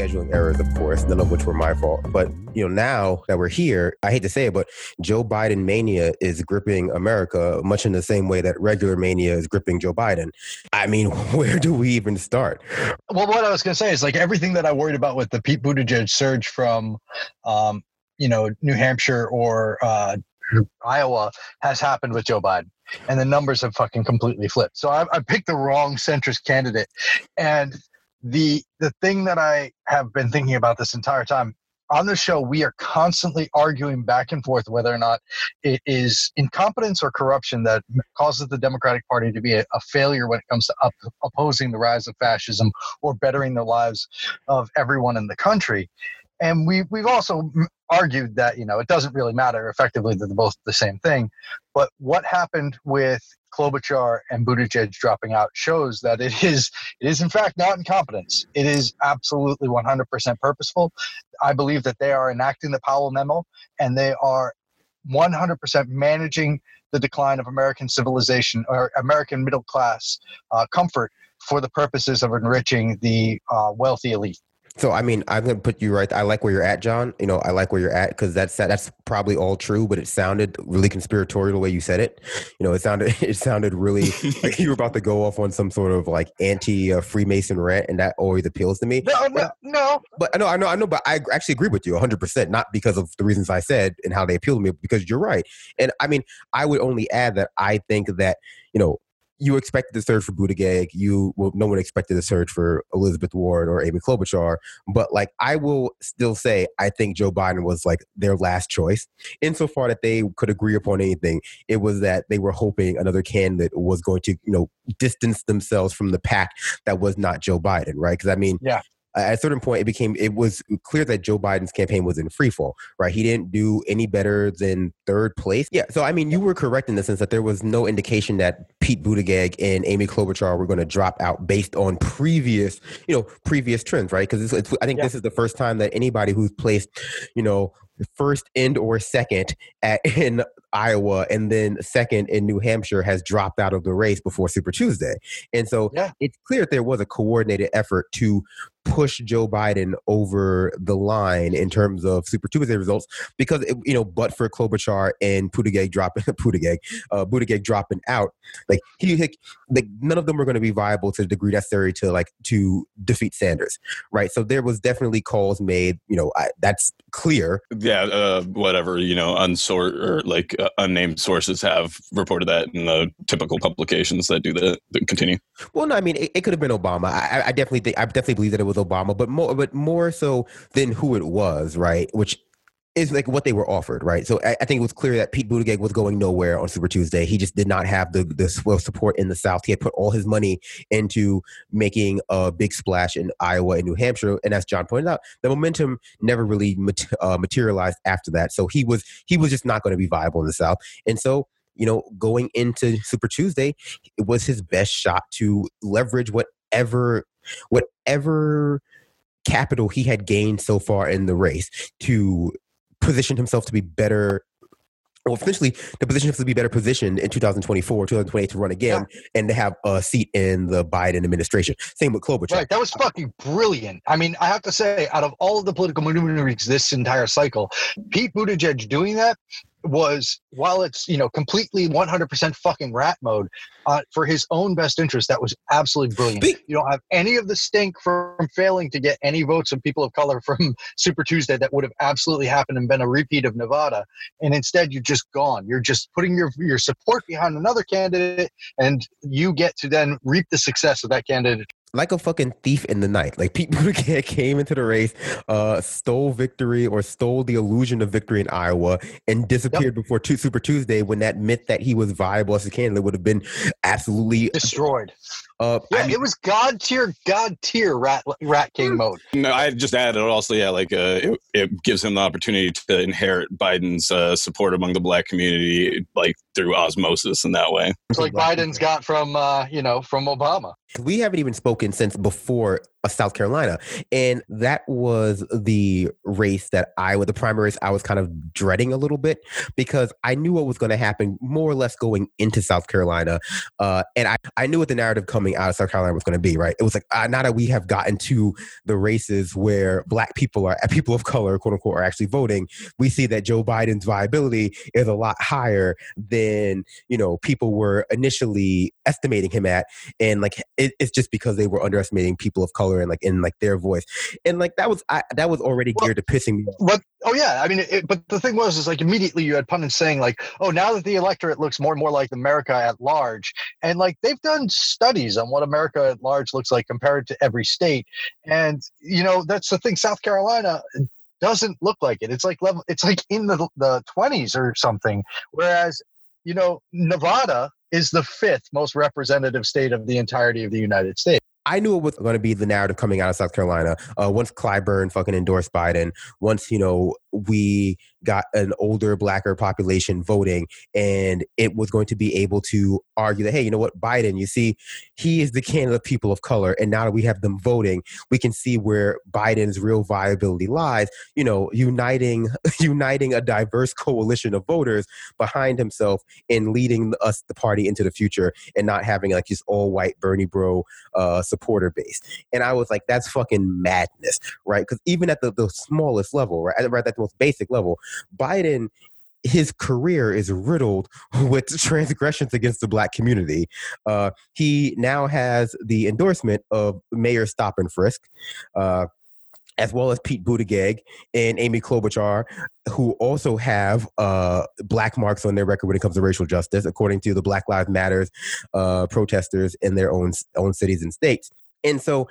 scheduling errors, of course, none of which were my fault. But you know, now that we're here, I hate to say it, but Joe Biden mania is gripping America much in the same way that regular mania is gripping Joe Biden. I mean, where do we even start? Well, what I was going to say is like everything that I worried about with the Pete Buttigieg surge from, um, you know, New Hampshire or uh, Iowa has happened with Joe Biden. And the numbers have fucking completely flipped. So I, I picked the wrong centrist candidate. And the the thing that I have been thinking about this entire time on the show, we are constantly arguing back and forth whether or not it is incompetence or corruption that causes the Democratic Party to be a, a failure when it comes to up, opposing the rise of fascism or bettering the lives of everyone in the country. And we, we've also argued that you know it doesn't really matter effectively they're both the same thing but what happened with Klobuchar and Buttigieg dropping out shows that it is it is in fact not incompetence it is absolutely 100% purposeful. I believe that they are enacting the Powell memo and they are 100% managing the decline of American civilization or American middle class uh, comfort for the purposes of enriching the uh, wealthy elite so I mean, I'm gonna put you right. I like where you're at, John. You know, I like where you're at because that's that's probably all true, but it sounded really conspiratorial the way you said it. You know, it sounded it sounded really like you were about to go off on some sort of like anti uh, Freemason rant, and that always appeals to me. No, no, no. But I know, I know, I know. But I actually agree with you 100. percent Not because of the reasons I said and how they appeal to me, because you're right. And I mean, I would only add that I think that you know you expected the surge for Buttigieg. You well, no one expected the surge for Elizabeth Warren or Amy Klobuchar. But like, I will still say, I think Joe Biden was like their last choice. Insofar that they could agree upon anything, it was that they were hoping another candidate was going to, you know, distance themselves from the pack that was not Joe Biden, right? Because I mean, yeah at a certain point, it became it was clear that Joe Biden's campaign was in free fall. Right, he didn't do any better than third place. Yeah, so I mean, you were correct in the sense that there was no indication that Pete Buttigieg and Amy Klobuchar were going to drop out based on previous, you know, previous trends. Right, because I think yeah. this is the first time that anybody who's placed, you know, first and or second at, in Iowa and then second in New Hampshire has dropped out of the race before Super Tuesday. And so yeah. it's clear that there was a coordinated effort to push Joe Biden over the line in terms of Super Tuesday results because it, you know, but for Klobuchar and Buttigieg dropping Buttigieg, uh, Buttigieg dropping out, like he like, like none of them were going to be viable to the degree necessary to like to defeat Sanders, right? So there was definitely calls made. You know, I, that's clear. Yeah, uh, whatever you know, unsort or like uh, unnamed sources have reported that in the typical publications that do that. Continue. Well, no, I mean it, it could have been Obama. I, I definitely think I definitely believe that it was Obama, but more but more so than who it was, right? Which is like what they were offered, right? So I, I, think it was clear that Pete Buttigieg was going nowhere on Super Tuesday. He just did not have the the support in the South. He had put all his money into making a big splash in Iowa and New Hampshire, and as John pointed out, the momentum never really uh, materialized after that. So he was he was just not going to be viable in the South, and so you know, going into Super Tuesday, it was his best shot to leverage whatever whatever capital he had gained so far in the race to position himself to be better well, essentially, the position himself to be better positioned in 2024, 2028 to run again yeah. and to have a seat in the Biden administration. Same with Klobuchar. Right. That was fucking brilliant. I mean, I have to say, out of all of the political maneuvers this entire cycle, Pete Buttigieg doing that was while it's you know completely 100% fucking rat mode uh, for his own best interest that was absolutely brilliant. You don't have any of the stink from failing to get any votes of people of color from super tuesday that would have absolutely happened and been a repeat of nevada and instead you're just gone. You're just putting your your support behind another candidate and you get to then reap the success of that candidate like a fucking thief in the night. Like Pete Buttigieg came into the race, uh, stole victory or stole the illusion of victory in Iowa, and disappeared yep. before two, Super Tuesday when that myth that he was viable as a candidate would have been absolutely destroyed. Uh, yeah, I mean, it was god tier, god tier rat rat king mode. No, I just added also, yeah, like uh, it, it, gives him the opportunity to inherit Biden's uh, support among the black community, like through osmosis in that way. It's like Biden's got from uh, you know from Obama. We haven't even spoken since before uh, South Carolina, and that was the race that I, with the primaries, I was kind of dreading a little bit because I knew what was going to happen more or less going into South Carolina, uh, and I, I knew what the narrative coming coming out of South Carolina was going to be, right? It was like uh, now that we have gotten to the races where black people are people of color, quote unquote, are actually voting, we see that Joe Biden's viability is a lot higher than you know people were initially estimating him at, and like it, it's just because they were underestimating people of color and like in like their voice, and like that was I, that was already geared well, to pissing me. off. Oh yeah, I mean, it, but the thing was is like immediately you had pundits saying like, oh, now that the electorate looks more and more like America at large, and like they've done studies on what America at large looks like compared to every state, and you know that's the thing. South Carolina doesn't look like it. It's like level. It's like in the the twenties or something. Whereas, you know, Nevada is the fifth most representative state of the entirety of the United States. I knew it was going to be the narrative coming out of South Carolina. Uh, once Clyburn fucking endorsed Biden, once you know we got an older, blacker population voting, and it was going to be able to argue that, hey, you know what, Biden, you see, he is the candidate of people of color, and now that we have them voting, we can see where Biden's real viability lies. You know, uniting uniting a diverse coalition of voters behind himself and leading us the party into the future, and not having like this all white Bernie bro uh, supporter base. And I was like, that's fucking madness, right? Because even at the, the smallest level, right, right at the most basic level, Biden his career is riddled with transgressions against the black community. Uh, he now has the endorsement of Mayor Stop and Frisk. Uh, as well as Pete Buttigieg and Amy Klobuchar, who also have uh, black marks on their record when it comes to racial justice, according to the Black Lives Matters uh, protesters in their own own cities and states. And so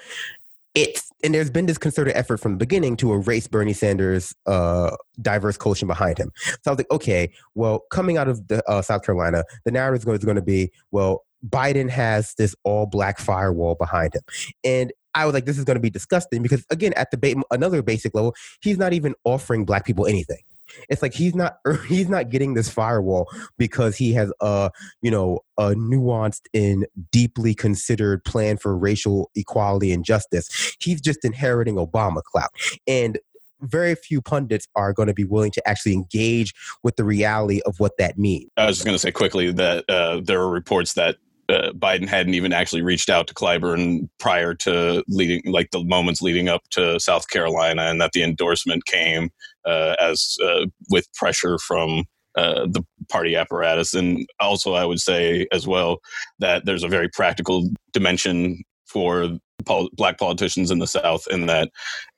it's and there's been this concerted effort from the beginning to erase Bernie Sanders' uh, diverse coalition behind him. So I was like, okay, well, coming out of the, uh, South Carolina, the narrative is going to be, well, Biden has this all black firewall behind him, and I was like, this is going to be disgusting because again, at the ba- another basic level, he's not even offering black people anything. It's like he's not he's not getting this firewall because he has a you know a nuanced and deeply considered plan for racial equality and justice. He's just inheriting Obama clout. And very few pundits are going to be willing to actually engage with the reality of what that means. I was just going to say quickly that uh, there are reports that uh, Biden hadn't even actually reached out to Clyburn prior to leading, like the moments leading up to South Carolina, and that the endorsement came uh, as uh, with pressure from uh, the party apparatus. And also, I would say as well that there's a very practical dimension for pol- black politicians in the South, in that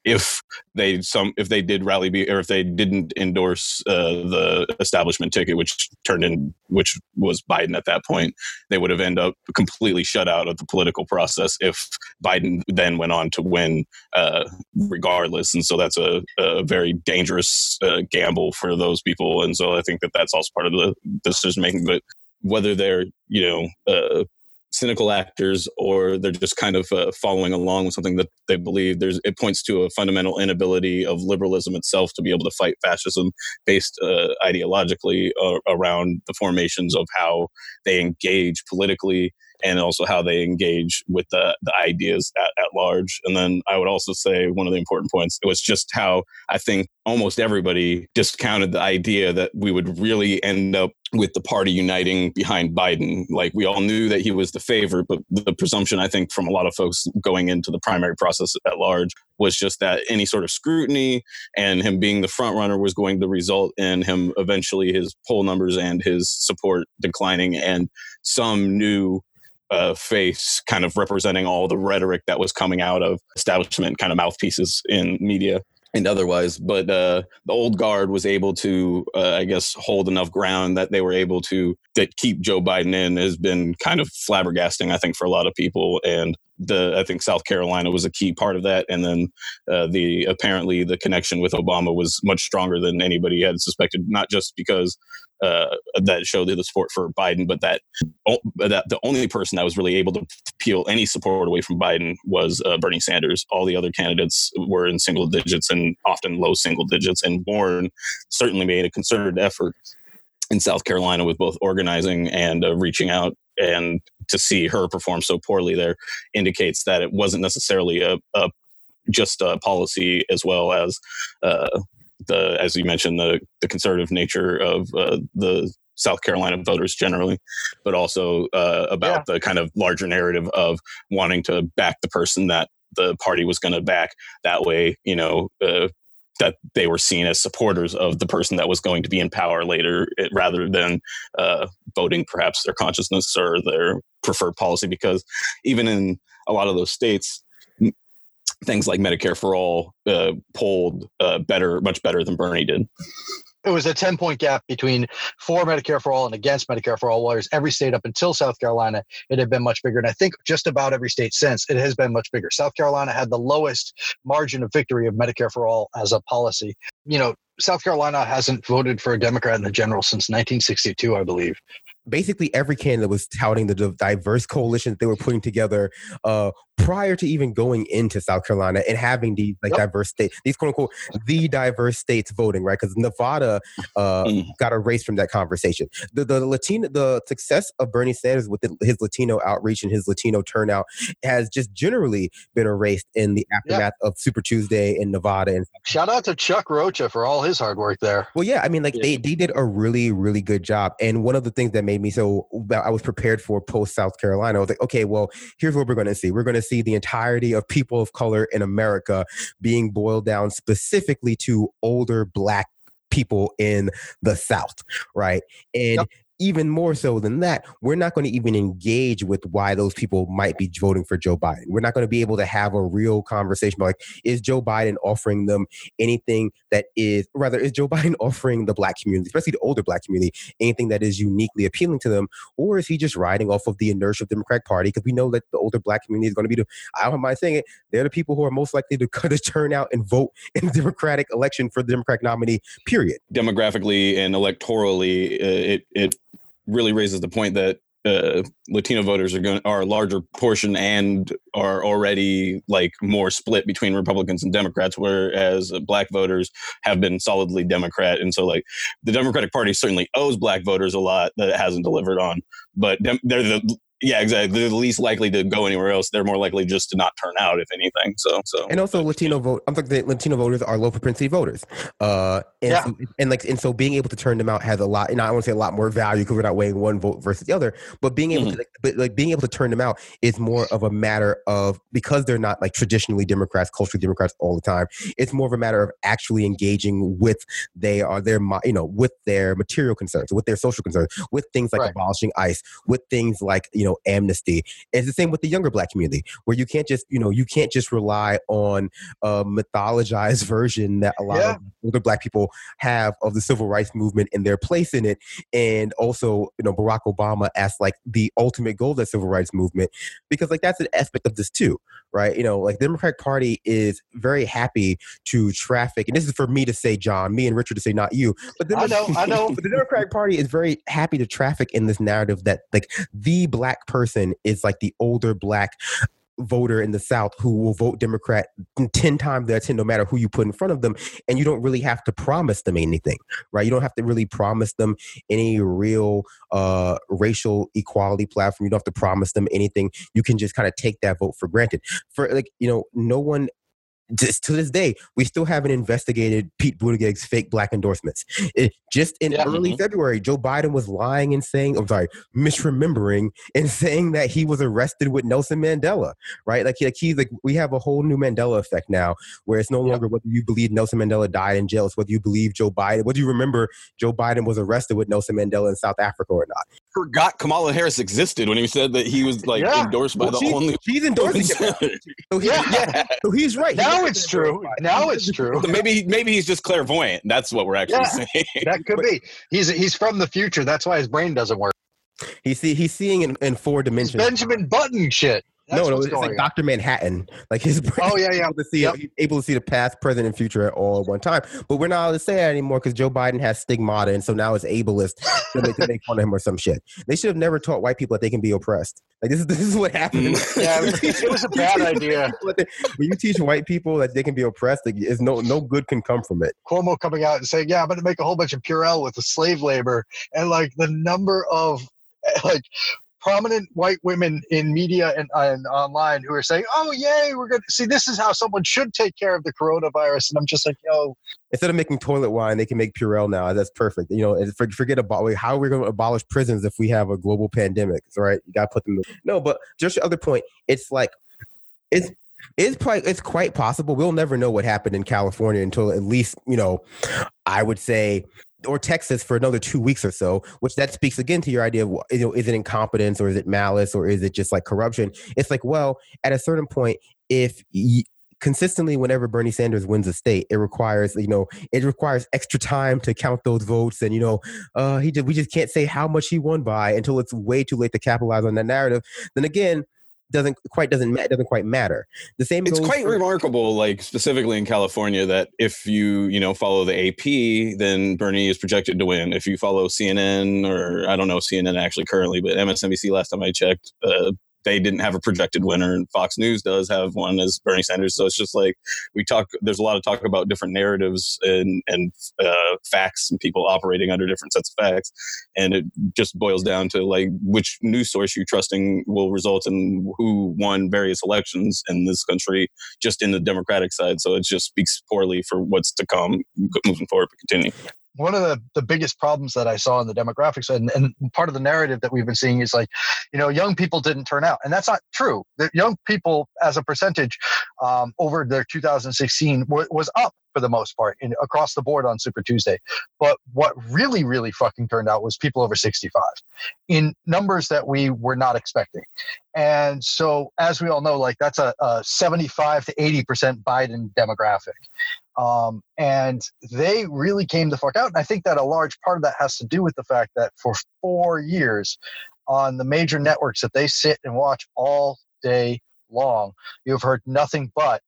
if they some if they did rally be or if they didn't endorse uh, the establishment ticket, which turned in which was Biden at that point, they would have ended up completely shut out of the political process if Biden then went on to win uh, regardless. And so that's a, a very dangerous uh, gamble for those people. And so I think that that's also part of the decision making. But whether they're you know uh, cynical actors or they're just kind of uh, following along with something that they believe there's it points to a fundamental inability of liberalism itself to be able to fight fascism based uh, ideologically uh, around the formations of how they engage politically and also how they engage with the, the ideas at, at large. And then I would also say one of the important points it was just how I think almost everybody discounted the idea that we would really end up with the party uniting behind Biden. Like we all knew that he was the favorite, but the presumption I think from a lot of folks going into the primary process at large was just that any sort of scrutiny and him being the front runner was going to result in him eventually his poll numbers and his support declining and some new uh, face kind of representing all the rhetoric that was coming out of establishment kind of mouthpieces in media and otherwise. But uh, the old guard was able to, uh, I guess, hold enough ground that they were able to that keep Joe Biden in has been kind of flabbergasting, I think, for a lot of people. And the I think South Carolina was a key part of that, and then uh, the apparently the connection with Obama was much stronger than anybody had suspected. Not just because uh, that showed the support for Biden, but that that the only person that was really able to peel any support away from Biden was uh, Bernie Sanders. All the other candidates were in single digits and often low single digits, and Warren certainly made a concerted effort in South Carolina with both organizing and uh, reaching out and to see her perform so poorly there indicates that it wasn't necessarily a, a just a policy as well as uh, the as you mentioned the the conservative nature of uh, the South Carolina voters generally, but also uh, about yeah. the kind of larger narrative of wanting to back the person that the party was going to back. That way, you know, uh, that they were seen as supporters of the person that was going to be in power later, it, rather than uh, voting perhaps their consciousness or their preferred policy. Because even in a lot of those states, things like Medicare for all uh, polled uh, better, much better than Bernie did it was a 10 point gap between for Medicare for all and against Medicare for all. Whereas every state up until South Carolina, it had been much bigger. And I think just about every state since it has been much bigger. South Carolina had the lowest margin of victory of Medicare for all as a policy. You know, South Carolina hasn't voted for a Democrat in the general since 1962, I believe basically every candidate was touting the diverse coalition that they were putting together uh, prior to even going into South Carolina and having these like yep. diverse states, these quote unquote the diverse states voting, right? Because Nevada uh, mm. got erased from that conversation. The the Latino the success of Bernie Sanders with the, his Latino outreach and his Latino turnout has just generally been erased in the aftermath yep. of Super Tuesday in Nevada. And shout out to Chuck Rocha for all his hard work there. Well, yeah, I mean, like yeah. they they did a really really good job, and one of the things that made me so I was prepared for post South Carolina. I was like, okay, well, here's what we're going to see. We're going to see the entirety of people of color in America being boiled down specifically to older black people in the South, right? And yep even more so than that, we're not going to even engage with why those people might be voting for Joe Biden. We're not going to be able to have a real conversation about like, is Joe Biden offering them anything that is, rather, is Joe Biden offering the black community, especially the older black community, anything that is uniquely appealing to them? Or is he just riding off of the inertia of the Democratic Party? Because we know that the older black community is going to be the, I don't mind saying it, they're the people who are most likely to, to turn out and vote in the Democratic election for the Democratic nominee, period. Demographically and electorally, uh, it, it really raises the point that uh, Latino voters are going are a larger portion and are already like more split between Republicans and Democrats, whereas Black voters have been solidly Democrat, and so like the Democratic Party certainly owes Black voters a lot that it hasn't delivered on, but they're the yeah, exactly. They're the least likely to go anywhere else. They're more likely just to not turn out, if anything. So, so and also Latino vote. I'm talking Latino voters are low propensity voters. Uh, and yeah. So, and like and so being able to turn them out has a lot. And I want to say a lot more value because we're not weighing one vote versus the other. But being able mm-hmm. to, but like being able to turn them out is more of a matter of because they're not like traditionally Democrats, culturally Democrats all the time. It's more of a matter of actually engaging with they are their you know with their material concerns, with their social concerns, with things like right. abolishing ICE, with things like you know know amnesty. It's the same with the younger black community, where you can't just you know you can't just rely on a mythologized version that a lot yeah. of older black people have of the civil rights movement and their place in it, and also you know Barack Obama as like the ultimate goal of the civil rights movement, because like that's an aspect of this too, right? You know, like the Democratic Party is very happy to traffic, and this is for me to say, John, me and Richard to say, not you, but the, I know, I know, but the Democratic Party is very happy to traffic in this narrative that like the black black person is like the older black voter in the South who will vote Democrat 10 times out of 10, no matter who you put in front of them. And you don't really have to promise them anything, right? You don't have to really promise them any real uh, racial equality platform. You don't have to promise them anything. You can just kind of take that vote for granted. For like, you know, no one just to this day, we still haven't investigated Pete Buttigieg's fake black endorsements. It, just in yeah, early mm-hmm. February, Joe Biden was lying and saying, I'm sorry, misremembering and saying that he was arrested with Nelson Mandela, right? Like, like he's like, we have a whole new Mandela effect now where it's no longer whether you believe Nelson Mandela died in jail, it's whether you believe Joe Biden, whether you remember Joe Biden was arrested with Nelson Mandela in South Africa or not. Forgot Kamala Harris existed when he said that he was like yeah. endorsed by well, the only. He's endorsing it. So he, yeah. yeah. So he's right. Now now it's true. Now it's true. maybe maybe he's just clairvoyant. That's what we're actually yeah, saying. That could be. He's he's from the future. That's why his brain doesn't work. He's see he's seeing in, in four dimensions. It's Benjamin Button shit. That's no, no, it's like Doctor Manhattan. Like his brain. Oh yeah, yeah. Able to see, yep. able to see the past, present, and future at all at one time. But we're not allowed to say that anymore because Joe Biden has stigmata, and so now it's ableist to make, fun of him or some shit. They should have never taught white people that they can be oppressed. Like this is this is what happened. Mm. yeah, it was a bad idea. when you teach white people that they can be oppressed, like, is no no good can come from it. Cuomo coming out and saying, "Yeah, I'm going to make a whole bunch of Purell with the slave labor," and like the number of like prominent white women in media and, and online who are saying, "Oh, yay, we're going to see this is how someone should take care of the coronavirus," and I'm just like, "Yo." Instead of making toilet wine, they can make Purell now. That's perfect. You know, forget about how are we going to abolish prisons if we have a global pandemic, right? You got to put them. No, but just the other point, it's like it's it's probably it's quite possible we'll never know what happened in California until at least you know I would say or Texas for another two weeks or so, which that speaks again to your idea of you know is it incompetence or is it malice or is it just like corruption? It's like well at a certain point if consistently whenever Bernie Sanders wins a state, it requires you know it requires extra time to count those votes, and you know uh, he just, we just can't say how much he won by until it's way too late to capitalize on that narrative. Then again, doesn't quite doesn't doesn't quite matter. The same. It's quite for- remarkable, like specifically in California, that if you you know follow the AP, then Bernie is projected to win. If you follow CNN or I don't know CNN actually currently, but MSNBC last time I checked, uh, they didn't have a projected winner, and Fox News does have one as Bernie Sanders. So it's just like we talk. There's a lot of talk about different narratives and and uh, facts, and people operating under different sets of facts, and it just boils down to like which news source you're trusting will result in who won various elections in this country, just in the Democratic side. So it just speaks poorly for what's to come moving forward. But continue one of the, the biggest problems that I saw in the demographics and, and part of the narrative that we've been seeing is like, you know, young people didn't turn out. And that's not true. The young people as a percentage um, over their 2016 w- was up for the most part in, across the board on Super Tuesday. But what really, really fucking turned out was people over 65 in numbers that we were not expecting. And so, as we all know, like that's a, a 75 to 80% Biden demographic. Um, and they really came the fuck out. And I think that a large part of that has to do with the fact that for four years on the major networks that they sit and watch all day long, you've heard nothing but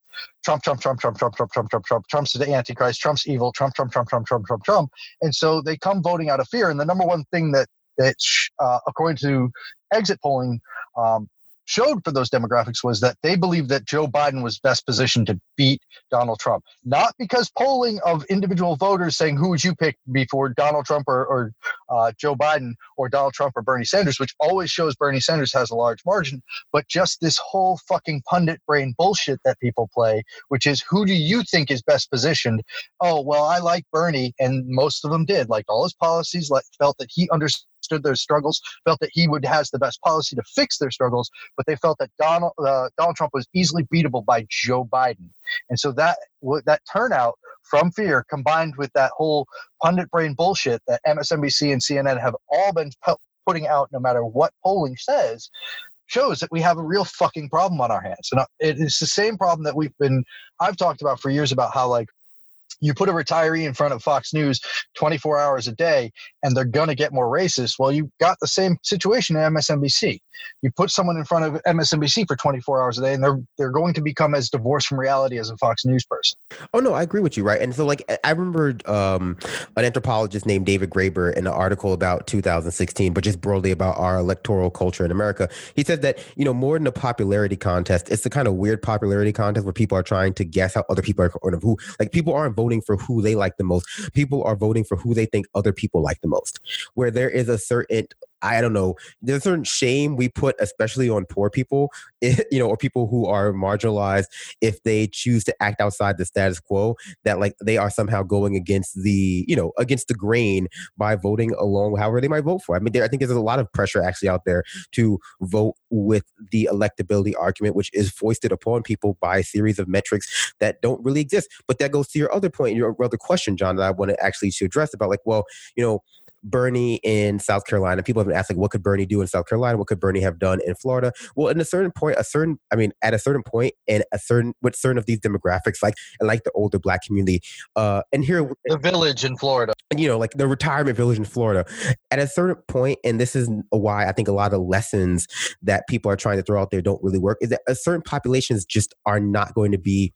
Trump, Trump, Trump, Trump, Trump, Trump, Trump, Trump, Trump, Trump's the Antichrist, Trump's evil, Trump, Trump, Trump, Trump, Trump, Trump, Trump. And so they come voting out of fear. And the number one thing that that uh, according to exit polling um, showed for those demographics was that they believed that Joe Biden was best positioned to beat Donald Trump. Not because polling of individual voters saying who would you pick before Donald Trump or, or uh, Joe Biden or Donald Trump or Bernie Sanders, which always shows Bernie Sanders has a large margin, but just this whole fucking pundit brain bullshit that people play, which is who do you think is best positioned? Oh, well, I like Bernie, and most of them did. Liked all his policies, like, felt that he understood understood their struggles, felt that he would has the best policy to fix their struggles, but they felt that Donald uh, Donald Trump was easily beatable by Joe Biden, and so that that turnout from fear combined with that whole pundit brain bullshit that MSNBC and CNN have all been putting out, no matter what polling says, shows that we have a real fucking problem on our hands. And uh, it is the same problem that we've been I've talked about for years about how like you put a retiree in front of Fox News 24 hours a day and they're going to get more racist. Well, you got the same situation at MSNBC. You put someone in front of MSNBC for 24 hours a day and they're they're going to become as divorced from reality as a Fox News person. Oh no, I agree with you, right? And so like I remember um, an anthropologist named David Graeber in an article about 2016, but just broadly about our electoral culture in America. He said that, you know, more than a popularity contest, it's the kind of weird popularity contest where people are trying to guess how other people are or who like people aren't voting for who they like the most. People are voting for who they think other people like the most. Where there is a certain I don't know. There's a certain shame we put, especially on poor people, eh, you know, or people who are marginalized, if they choose to act outside the status quo, that like they are somehow going against the, you know, against the grain by voting along however they might vote for. I mean, there, I think there's a lot of pressure actually out there to vote with the electability argument, which is foisted upon people by a series of metrics that don't really exist. But that goes to your other point, your other question, John, that I wanted actually to address about like, well, you know, Bernie in South Carolina. People have been asking, what could Bernie do in South Carolina? What could Bernie have done in Florida? Well, in a certain point, a certain, I mean, at a certain point, and a certain with certain of these demographics, like and like the older Black community, uh, and here the village in Florida, you know, like the retirement village in Florida, at a certain point, and this is why I think a lot of lessons that people are trying to throw out there don't really work. Is that a certain populations just are not going to be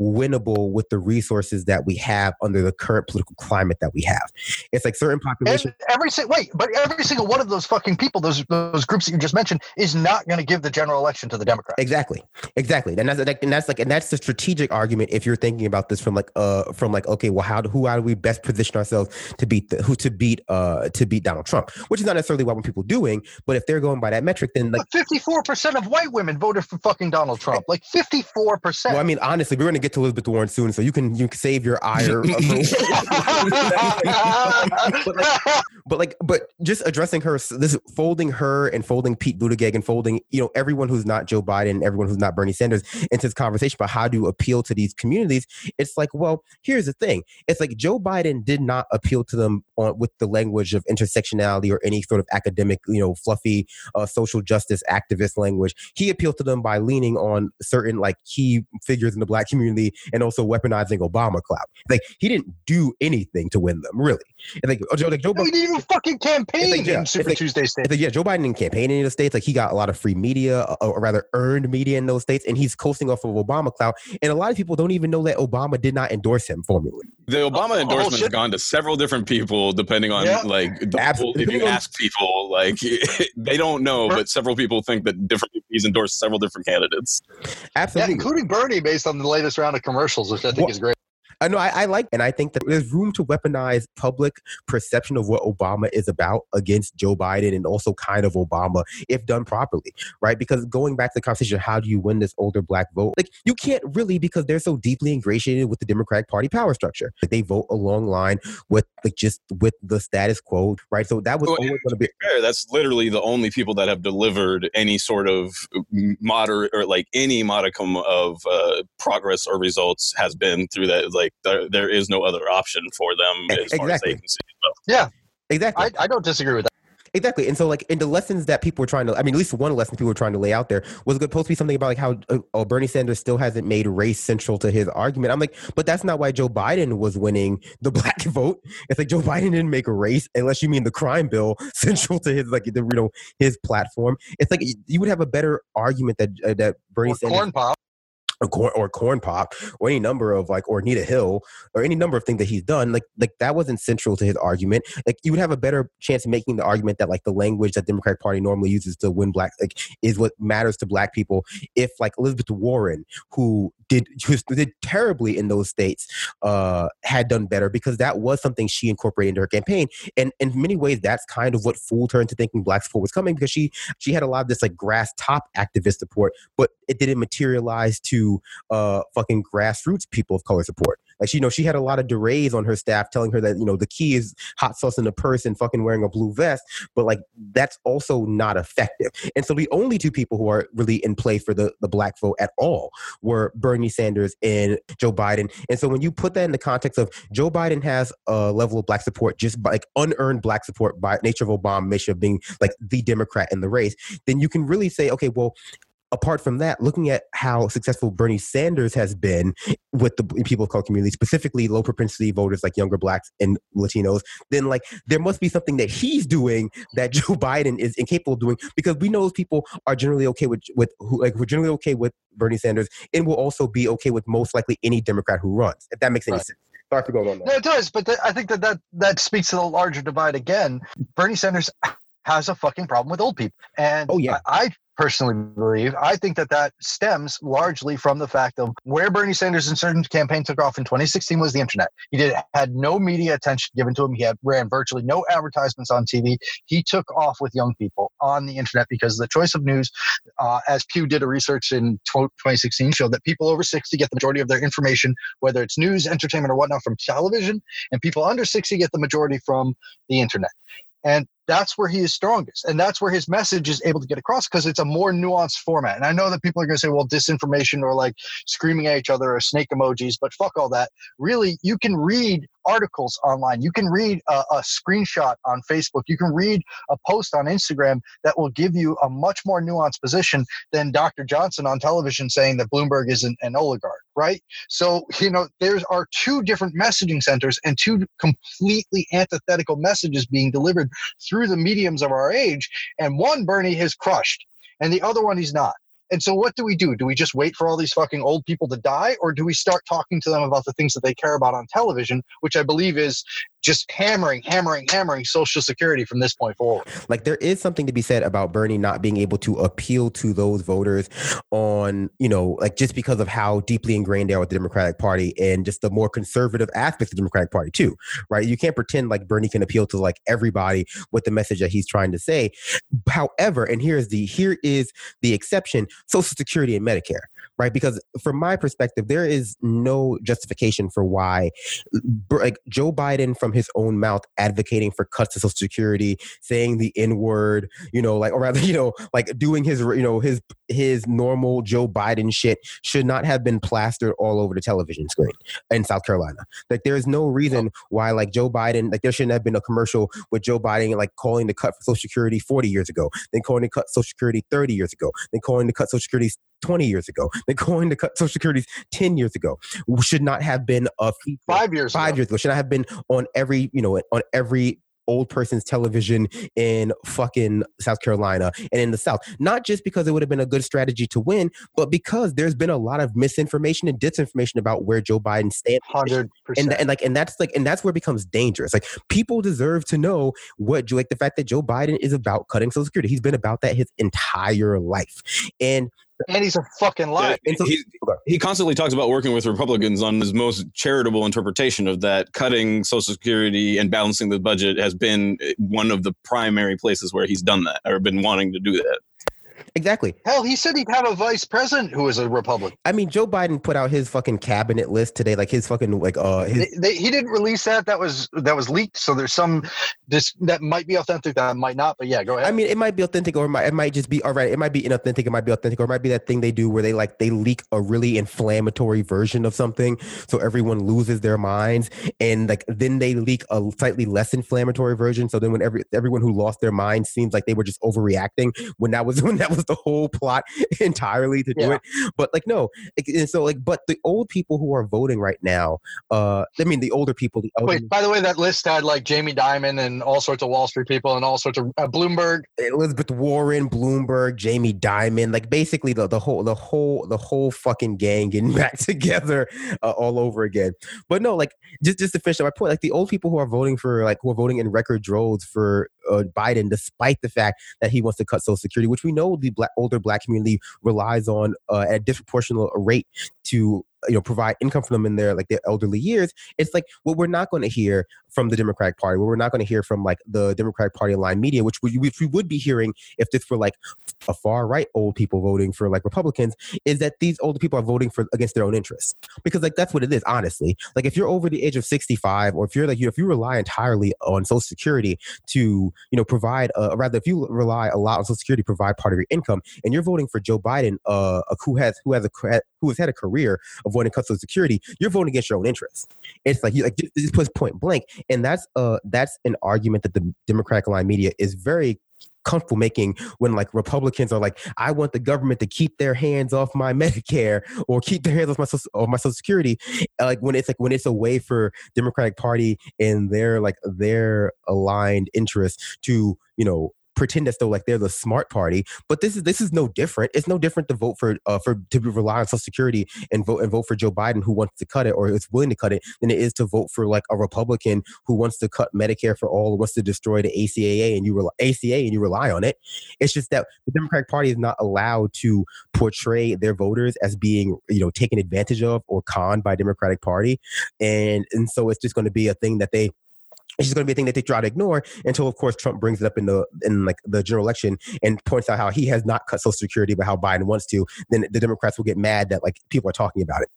winnable with the resources that we have under the current political climate that we have. It's like certain populations every single wait, but every single one of those fucking people, those those groups that you just mentioned, is not going to give the general election to the Democrats. Exactly, exactly, and that's like, and that's like, and that's the strategic argument if you're thinking about this from like uh from like okay, well, how do who how do we best position ourselves to beat the who to beat uh to beat Donald Trump, which is not necessarily what people doing, but if they're going by that metric, then like fifty four percent of white women voted for fucking Donald Trump, like fifty four percent. Well, I mean, honestly, we're going to get to Elizabeth Warren soon, so you can you can save your ire. but, like, but like, but just addressing her, this folding her and folding Pete Buttigieg and folding, you know, everyone who's not Joe Biden, everyone who's not Bernie Sanders into this conversation about how to appeal to these communities. It's like, well, here's the thing. It's like Joe Biden did not appeal to them on, with the language of intersectionality or any sort of academic, you know, fluffy uh, social justice activist language. He appealed to them by leaning on certain like key figures in the black community and also weaponizing Obama clout. Like he didn't do anything to win them, really. And like, oh, Joe, like Joe he didn't even fucking campaign like, yeah, in Super like, Tuesday states. Like, yeah, Joe Biden didn't campaign in the states. Like he got a lot of free media, uh, or rather earned media in those states, and he's coasting off of Obama clout. And a lot of people don't even know that Obama did not endorse him formally. The Obama oh, endorsement has gone to several different people, depending on yeah. like the, if you ask people, like they don't know, but several people think that different he's endorsed several different candidates. Absolutely, yeah, including Bernie, based on the latest round of commercials, which I think well, is great. I know I, I, like, and I think that there's room to weaponize public perception of what Obama is about against Joe Biden and also kind of Obama if done properly, right? Because going back to the conversation, how do you win this older black vote? Like, you can't really because they're so deeply ingratiated with the Democratic Party power structure. Like, they vote along line with like just with the status quo, right? So that was well, always going to be fair. That's literally the only people that have delivered any sort of moderate or like any modicum of uh, progress or results has been through that like like there, there is no other option for them as exactly. far as they can see. So. Yeah, exactly. I, I don't disagree with that. Exactly. And so, like, in the lessons that people were trying to, I mean, at least one lesson people were trying to lay out there was supposed to be something about like how uh, oh, Bernie Sanders still hasn't made race central to his argument. I'm like, but that's not why Joe Biden was winning the black vote. It's like Joe Biden didn't make a race, unless you mean the crime bill, central to his like the you know his platform. It's like you would have a better argument that uh, that Bernie or Sanders. Corn pop or corn, or corn pop or any number of like or Anita Hill or any number of things that he's done like like that wasn't central to his argument. Like you would have a better chance of making the argument that like the language that Democratic Party normally uses to win black like is what matters to black people if like Elizabeth Warren who did did terribly in those states uh had done better because that was something she incorporated into her campaign and in many ways that's kind of what fooled her into thinking black support was coming because she she had a lot of this like grass top activist support but it didn't materialize to uh, fucking grassroots people of color support. Like, she, you know, she had a lot of DeRays on her staff telling her that, you know, the key is hot sauce in the purse and fucking wearing a blue vest, but like that's also not effective. And so the only two people who are really in play for the, the black vote at all were Bernie Sanders and Joe Biden. And so when you put that in the context of Joe Biden has a level of black support just by like unearned black support by nature of Obama, mission of being like the Democrat in the race, then you can really say, okay, well, apart from that, looking at how successful Bernie Sanders has been with the people of color community, specifically low propensity voters like younger blacks and Latinos, then like there must be something that he's doing that Joe Biden is incapable of doing because we know those people are generally okay with with who like we're generally okay with Bernie Sanders and will also be okay with most likely any Democrat who runs. If that makes any right. sense. Sorry for going on. No, it does, but the, I think that, that that speaks to the larger divide again. Bernie Sanders has a fucking problem with old people, and oh yeah, I, I personally believe. I think that that stems largely from the fact of where Bernie Sanders' insurgent campaign took off in 2016 was the internet. He did had no media attention given to him. He had ran virtually no advertisements on TV. He took off with young people on the internet because the choice of news, uh, as Pew did a research in 2016, showed that people over 60 get the majority of their information, whether it's news, entertainment, or whatnot, from television, and people under 60 get the majority from the internet. And that's where he is strongest. And that's where his message is able to get across because it's a more nuanced format. And I know that people are going to say, well, disinformation or like screaming at each other or snake emojis, but fuck all that. Really, you can read articles online. You can read a, a, screenshot on Facebook. You can read a post on Instagram that will give you a much more nuanced position than Dr. Johnson on television saying that Bloomberg is an, an oligarch, right? So, you know, there are two different messaging centers and two completely antithetical messages being delivered through the mediums of our age. And one Bernie has crushed, and the other one he's not. And so, what do we do? Do we just wait for all these fucking old people to die, or do we start talking to them about the things that they care about on television, which I believe is just hammering, hammering, hammering Social Security from this point forward. Like there is something to be said about Bernie not being able to appeal to those voters on, you know, like just because of how deeply ingrained they are with the Democratic Party and just the more conservative aspects of the Democratic Party too, right? You can't pretend like Bernie can appeal to like everybody with the message that he's trying to say. However, and here's the here is the exception: Social Security and Medicare right? Because from my perspective, there is no justification for why, like Joe Biden from his own mouth advocating for cuts to Social Security, saying the N word, you know, like or rather, you know, like doing his, you know, his his normal Joe Biden shit should not have been plastered all over the television screen in South Carolina. Like there is no reason why like Joe Biden, like there shouldn't have been a commercial with Joe Biden like calling the cut for Social Security 40 years ago, then calling the cut Social Security 30 years ago, then calling the cut Social Security 20 years ago. They're going to cut Social Security 10 years ago. Should not have been a feature. Five years Five ago. years ago. Should not have been on every, you know, on every old person's television in fucking South Carolina and in the South. Not just because it would have been a good strategy to win, but because there's been a lot of misinformation and disinformation about where Joe Biden stands. Hundred And, percent. and like and that's like and that's where it becomes dangerous. Like people deserve to know what like the fact that Joe Biden is about cutting Social Security. He's been about that his entire life. And And he's a fucking liar. he, he constantly talks about working with Republicans on his most charitable interpretation of that. Cutting Social Security and balancing the budget has been one of the primary places where he's done that or been wanting to do that. Exactly. Hell, he said he'd have a vice president who is a Republican. I mean, Joe Biden put out his fucking cabinet list today, like his fucking like uh his They, they, he didn't release that. That was that was leaked. So there's some this that might be authentic. That might not. But yeah, go ahead. I mean, it might be authentic, or it might, it might just be all right. It might be inauthentic. It might be authentic, or it might be that thing they do where they like they leak a really inflammatory version of something, so everyone loses their minds, and like then they leak a slightly less inflammatory version. So then when every everyone who lost their mind seems like they were just overreacting when that was when that was the whole plot entirely to do Yeah. it. But like no, and so like but the old people who are voting right now, uh, I mean the older people, the Wait, by the way, that list had like Jamie Dimon and all sorts of Wall Street people and all sorts of uh, Bloomberg. Elizabeth Warren, Bloomberg, Jamie Dimon, like basically the, the whole the whole the whole fucking gang getting back together uh, all over again. But no, like just just to finish up my point, like the old people who are voting for like who are voting in record droves for uh, Biden, despite the fact that he wants to cut Social Security, which we know the black, older black community relies on uh, at a disproportionate rate to you know provide income for them in their like their elderly years it's like what we're not going to hear from the democratic party what we're not going to hear from like the democratic party aligned media which we, which we would be hearing if this were like a far right old people voting for like republicans is that these older people are voting for against their own interests. Because like that's what it is honestly. Like if you're over the age of 65 or if you're like you if you rely entirely on social security to you know provide uh, rather if you rely a lot on social security to provide part of your income and you're voting for joe biden uh who has who has a who has had a career cut social security you're voting against your own interests it's like you like just, puts point blank and that's uh that's an argument that the democratic line media is very comfortable making when like Republicans are like, I want the government to keep their hands off my Medicare or keep their hands off my social, off my Social Security. Uh, like when it's like when it's a way for Democratic Party and their like their aligned interests to you know pretend as though like they're the smart party. But this is this is no different. It's no different to vote for uh, for to rely on Social Security and vote and vote for Joe Biden who wants to cut it or is willing to cut it than it is to vote for like a Republican who wants to cut Medicare for all, wants to destroy the ACAA and you rely, ACA and you rely on it. It's just that the Democratic Party is not allowed to portray their voters as being you know taken advantage of or conned by Democratic Party, and and so it's just going to be a thing that they it's just going to be a thing that they try to ignore until, of course, Trump brings it up in the in like the general election and points out how he has not cut Social Security, but how Biden wants to. Then the Democrats will get mad that like people are talking about it.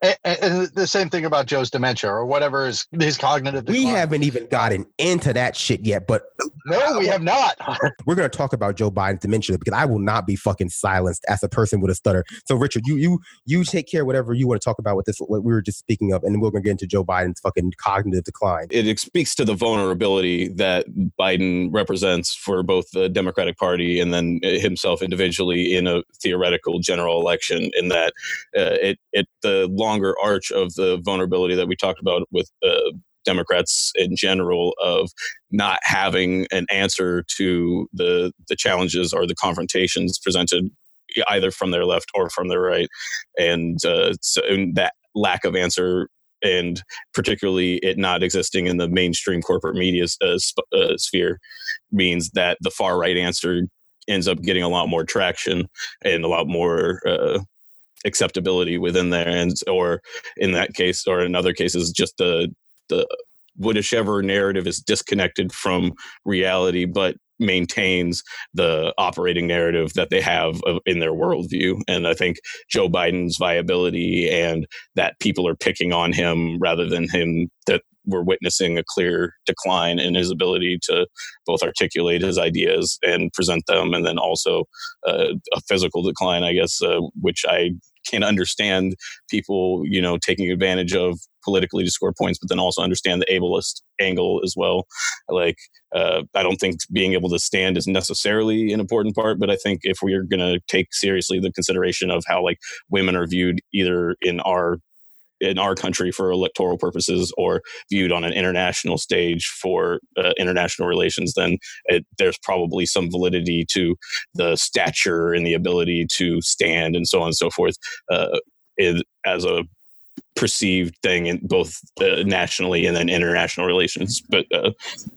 And, and the same thing about Joe's dementia or whatever is his cognitive. Decline. We haven't even gotten into that shit yet, but no, we have not. we're going to talk about Joe Biden's dementia because I will not be fucking silenced as a person with a stutter. So, Richard, you you you take care of whatever you want to talk about with this what we were just speaking of, and then we're going to get into Joe Biden's fucking cognitive decline. It speaks to the vulnerability that Biden represents for both the Democratic Party and then himself individually in a theoretical general election. In that, uh, it it the longer arch of the vulnerability that we talked about with uh, Democrats in general of not having an answer to the the challenges or the confrontations presented either from their left or from their right, and uh, so and that lack of answer and particularly it not existing in the mainstream corporate media uh, sp- uh, sphere means that the far right answer ends up getting a lot more traction and a lot more uh, acceptability within there and or in that case or in other cases just the the whichever narrative is disconnected from reality but maintains the operating narrative that they have in their worldview. And I think Joe Biden's viability and that people are picking on him rather than him that we're witnessing a clear decline in his ability to both articulate his ideas and present them, and then also uh, a physical decline, I guess, uh, which I can understand people, you know, taking advantage of politically to score points, but then also understand the ableist angle as well. Like, uh, I don't think being able to stand is necessarily an important part, but I think if we are going to take seriously the consideration of how like women are viewed either in our in our country for electoral purposes or viewed on an international stage for uh, international relations, then it, there's probably some validity to the stature and the ability to stand and so on and so forth uh, as a perceived thing in both uh, nationally and then international relations. But uh,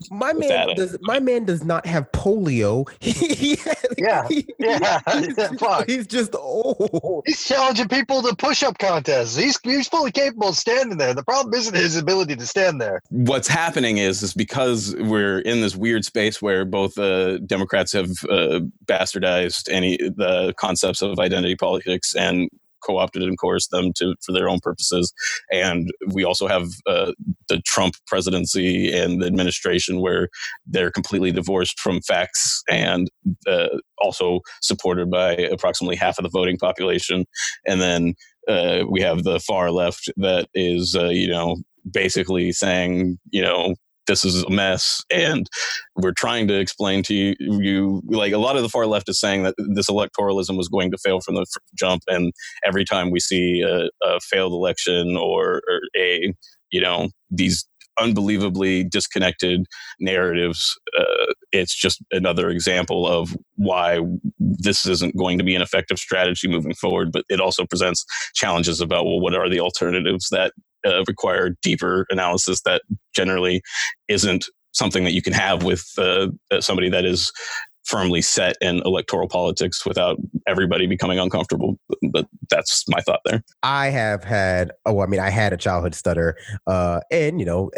my man that, does my man does not have polio. yeah, he, yeah, he's, just, he's just old. He's challenging people to push-up contests. He's he's fully capable of standing there. The problem isn't his ability to stand there. What's happening is is because we're in this weird space where both uh, Democrats have uh, bastardized any the concepts of identity politics and co-opted and coerced them to for their own purposes. And we also have uh, the Trump presidency and the administration where they're completely divorced from facts and uh, also supported by approximately half of the voting population. And then uh, we have the far left that is, uh, you know, basically saying, you know, this is a mess and we're trying to explain to you, you like a lot of the far left is saying that this electoralism was going to fail from the jump and every time we see a, a failed election or, or a you know these unbelievably disconnected narratives. Uh, it's just another example of why this isn't going to be an effective strategy moving forward. But it also presents challenges about well, what are the alternatives that uh, require deeper analysis that generally isn't something that you can have with uh, somebody that is firmly set in electoral politics without everybody becoming uncomfortable. But that's my thought there. I have had, oh, I mean, I had a childhood stutter, uh, and you know,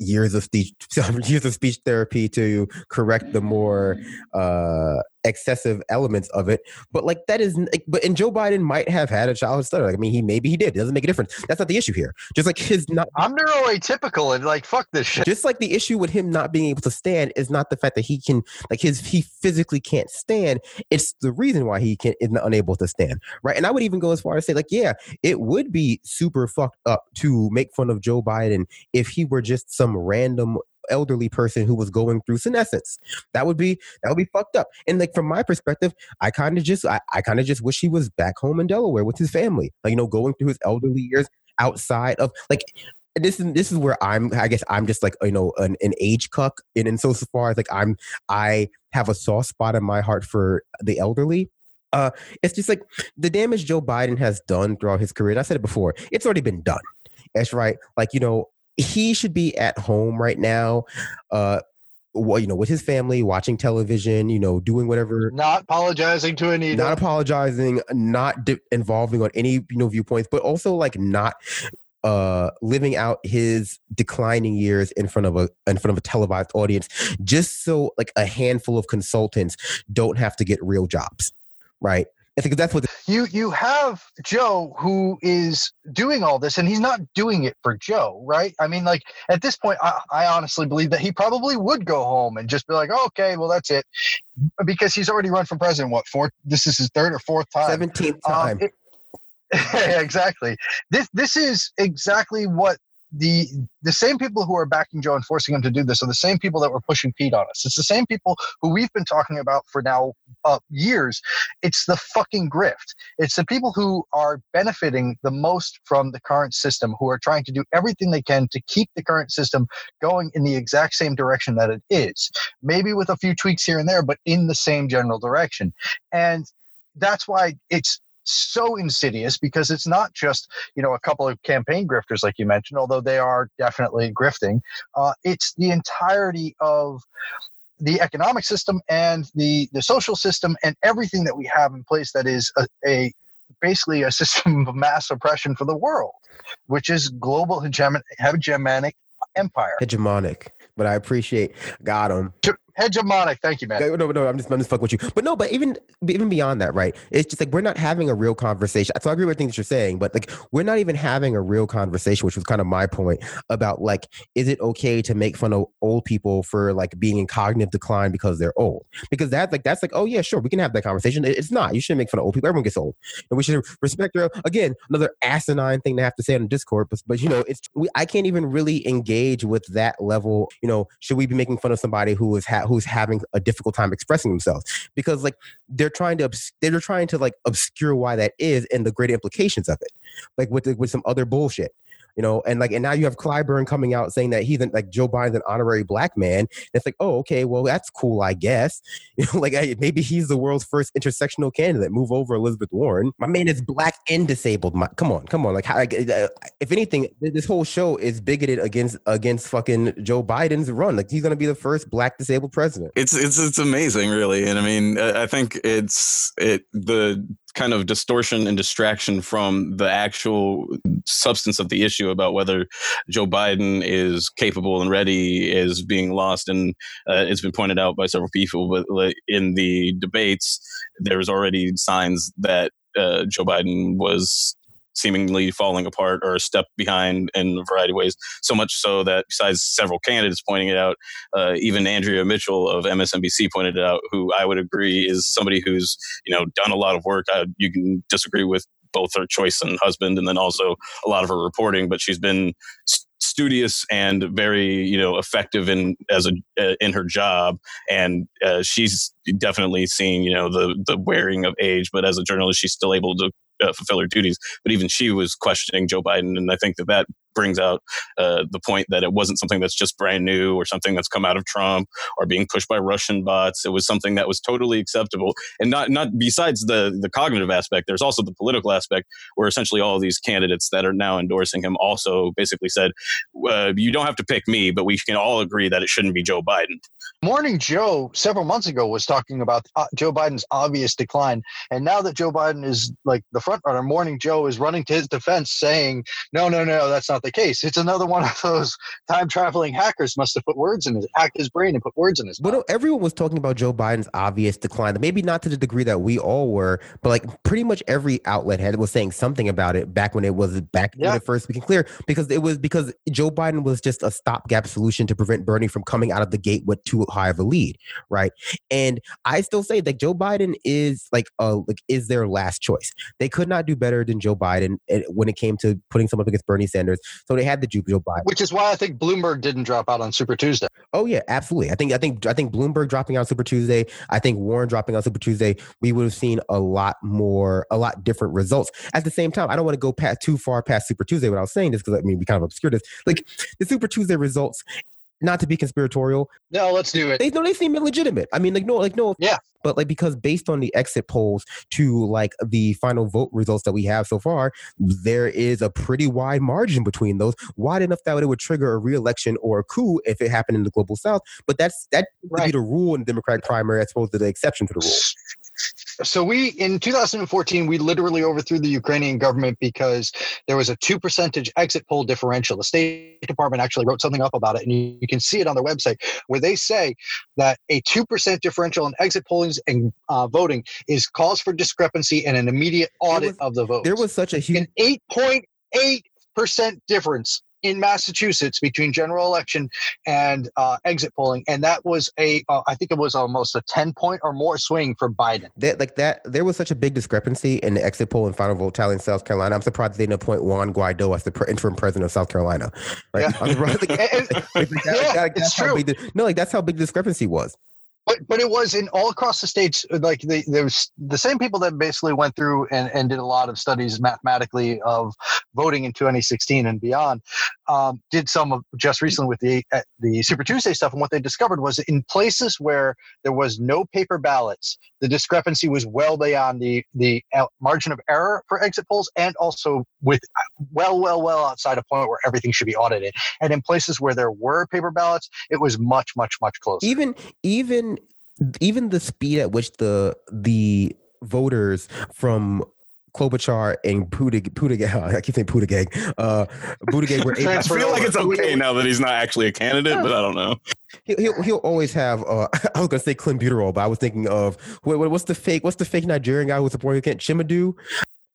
years of speech years of speech therapy to correct the more uh excessive elements of it but like that is but and joe biden might have had a childhood stutter. Like i mean he maybe he did. It doesn't make a difference. That's not the issue here. Just like his not i'm neuroatypical and like fuck this shit. Just like the issue with him not being able to stand is not the fact that he can like his he physically can't stand. It's the reason why he can is unable to stand right? And i would even go as far as say like yeah it would be super fucked up to make fun of joe biden if he were just some random elderly person who was going through senescence. That would be that would be fucked up. And like from my perspective, I kind of just I, I kind of just wish he was back home in Delaware with his family. Like you know, going through his elderly years outside of like this is this is where I'm I guess I'm just like you know an, an age cuck and in so far as like I'm I have a soft spot in my heart for the elderly. Uh, it's just like the damage Joe Biden has done throughout his career. I said it before. It's already been done. That's right. Like you know, he should be at home right now uh well, you know, with his family, watching television, you know, doing whatever. Not apologizing to Anita. Not apologizing, not di- involving on any, you know, viewpoints, but also like not uh living out his declining years in front of a in front of a televised audience just so like a handful of consultants don't have to get real jobs right I think that's what you you have Joe who is doing all this, and he's not doing it for Joe, right? I mean, like at this point, I, I honestly believe that he probably would go home and just be like, oh, okay, well, that's it, because he's already run for president. What fourth? This is his third or fourth time. Seventeenth um, time. Um, it, exactly. This this is exactly what the the same people who are backing Joe and forcing him to do this are the same people that were pushing Pete on us. It's the same people who we've been talking about for now uh, years. It's the fucking grift. It's the people who are benefiting the most from the current system, who are trying to do everything they can to keep the current system going in the exact same direction that it is. Maybe with a few tweaks here and there, but in the same general direction. And that's why it's so insidious because it's not just you know a couple of campaign grifters like you mentioned, although they are definitely grifting. Uh, it's the entirety of the economic system and the the social system and everything that we have in place that is a, a basically a system of mass oppression for the world, which is global hegemon- hegemonic empire. Hegemonic. But I appreciate got him hegemonic. Thank you, man. No, no, no. I'm just, I'm just fucking with you. But no, but even, even beyond that, right? It's just like we're not having a real conversation. So I agree with things you're saying, but like we're not even having a real conversation, which was kind of my point about like, is it okay to make fun of old people for like being in cognitive decline because they're old? Because that's like that's like, oh yeah, sure, we can have that conversation. It's not. You shouldn't make fun of old people. Everyone gets old, and we should respect their again another asinine thing to have to say on Discord. But but you know, it's we. I can't even really engage with that level. You know, should we be making fun of somebody who is ha- who's having a difficult time expressing themselves. Because like they're trying to they're trying to like obscure why that is and the great implications of it. Like with with some other bullshit you know, and like, and now you have Clyburn coming out saying that he's an, like Joe Biden's an honorary black man. It's like, oh, okay, well, that's cool, I guess. You know, like maybe he's the world's first intersectional candidate. Move over, Elizabeth Warren. My man is black and disabled. My, come on, come on. Like, how, uh, if anything, this whole show is bigoted against against fucking Joe Biden's run. Like, he's gonna be the first black disabled president. It's it's it's amazing, really, and I mean, I think it's it the kind of distortion and distraction from the actual substance of the issue about whether Joe Biden is capable and ready is being lost. And uh, it's been pointed out by several people, but in the debates, there was already signs that uh, Joe Biden was seemingly falling apart or a step behind in a variety of ways. So much so that besides several candidates pointing it out, uh, even Andrea Mitchell of MSNBC pointed it out, who I would agree is somebody who's you know done a lot of work. I, you can disagree with both her choice and husband, and then also a lot of her reporting, but she's been studious and very you know effective in as a uh, in her job and uh, she's definitely seen you know the the wearing of age but as a journalist she's still able to uh, fulfill her duties. But even she was questioning Joe Biden, and I think that that brings out uh, the point that it wasn't something that's just brand new or something that's come out of Trump or being pushed by Russian bots. It was something that was totally acceptable, and not not besides the the cognitive aspect. There's also the political aspect, where essentially all these candidates that are now endorsing him also basically said, uh, "You don't have to pick me, but we can all agree that it shouldn't be Joe Biden." Morning Joe several months ago was talking about uh, Joe Biden's obvious decline, and now that Joe Biden is like the front runner, Morning Joe is running to his defense, saying, "No, no, no, that's not the case. It's another one of those time traveling hackers must have put words in his hacked his brain and put words in his. But no, everyone was talking about Joe Biden's obvious decline. Maybe not to the degree that we all were, but like pretty much every outlet had was saying something about it back when it was back yeah. when it first became clear because it was because Joe Biden was just a stopgap solution to prevent Bernie from coming out of the gate with too high of a lead, right? And I still say that Joe Biden is like a like is their last choice. They could not do better than Joe Biden eh, when it came to putting someone up against Bernie Sanders. So they had the Joe Biden, which is why I think Bloomberg didn't drop out on Super Tuesday. Oh yeah, absolutely. I think I think I think Bloomberg dropping out Super Tuesday. I think Warren dropping out Super Tuesday. We would have seen a lot more, a lot different results. At the same time, I don't want to go past too far past Super Tuesday What I was saying this because I mean we kind of obscure this. Like the Super Tuesday results not to be conspiratorial. No, let's do it. They no, they seem illegitimate. I mean, like no, like no, yeah. But like because based on the exit polls to like the final vote results that we have so far, there is a pretty wide margin between those. Wide enough that it would trigger a reelection or a coup if it happened in the global south. But that's that would right. be the rule in the Democratic primary as opposed to the exception to the rule. So we in 2014 we literally overthrew the Ukrainian government because there was a two percentage exit poll differential. The State Department actually wrote something up about it, and you, you can see it on their website where they say that a two percent differential in exit pollings and uh, voting is cause for discrepancy and an immediate audit was, of the vote. There was such a huge an eight point eight percent difference in Massachusetts between general election and uh, exit polling, and that was a uh, I think it was almost a ten point or more swing for Biden. That, like that, there was such a big discrepancy in the exit poll and final vote tally in South Carolina. I'm surprised they didn't appoint Juan Guaido as the pre- interim president of South Carolina. Right? Yeah. it's true. No, like that's how big the discrepancy was but but it was in all across the states uh, like they, there was the same people that basically went through and, and did a lot of studies mathematically of voting in 2016 and beyond um, did some of just recently with the uh, the Super Tuesday stuff, and what they discovered was in places where there was no paper ballots, the discrepancy was well beyond the the margin of error for exit polls, and also with well, well, well outside a point where everything should be audited. And in places where there were paper ballots, it was much, much, much closer. Even even even the speed at which the the voters from Klobuchar and Buttigieg, I keep saying Buttigieg, uh, Buttigieg were able, I feel like it's okay now that he's not actually a candidate, but I don't know. He'll, he'll, he'll always have, uh, I was going to say clenbuterol, but I was thinking of, wait, what's the fake, what's the fake Nigerian guy who's supporting Kent Chinedu?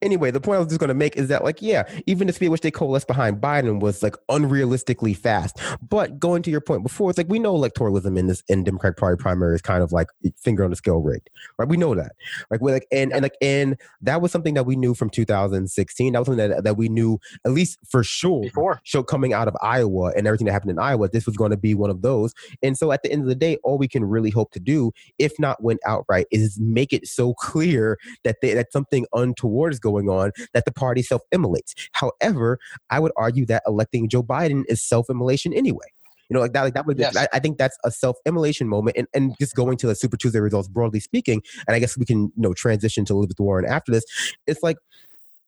Anyway, the point I was just going to make is that, like, yeah, even the speed at which they coalesced behind Biden was like unrealistically fast. But going to your point before, it's like we know electoralism in this in Democratic Party primary is kind of like finger on the scale rigged, right? We know that, like, we're like, and and like, and that was something that we knew from 2016. That was something that, that we knew at least for sure before show coming out of Iowa and everything that happened in Iowa. This was going to be one of those. And so at the end of the day, all we can really hope to do, if not win outright, is make it so clear that they, that something untoward is going going on that the party self immolates. However, I would argue that electing Joe Biden is self immolation anyway. You know, like that, like that would, yes. I, I, think that's a self immolation moment. And, and just going to the Super Tuesday results, broadly speaking, and I guess we can, you know, transition to Elizabeth Warren after this. It's like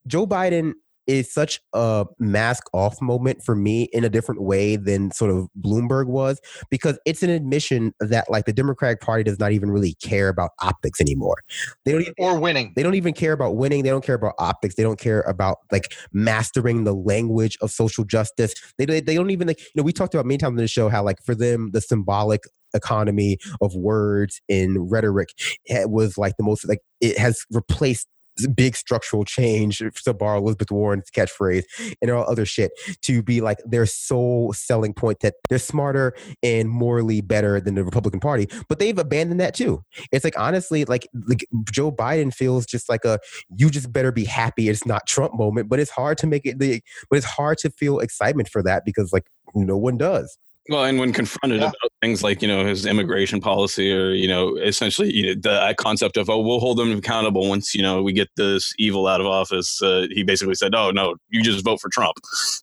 Joe Biden is such a mask off moment for me in a different way than sort of Bloomberg was because it's an admission that like the Democratic Party does not even really care about optics anymore. They don't even, or winning. They don't even care about winning. They don't care about optics. They don't care about like mastering the language of social justice. They they, they don't even like you know we talked about many times in the show how like for them the symbolic economy of words and rhetoric eh, was like the most like it has replaced big structural change to borrow Elizabeth Warren's catchphrase and all other shit to be like their sole selling point that they're smarter and morally better than the Republican Party. But they've abandoned that too. It's like honestly, like, like Joe Biden feels just like a you just better be happy it's not Trump moment. But it's hard to make it the but it's hard to feel excitement for that because like no one does. Well, and when confronted yeah. about things like you know his immigration policy, or you know essentially you know, the concept of oh we'll hold them accountable once you know we get this evil out of office, uh, he basically said oh no you just vote for Trump,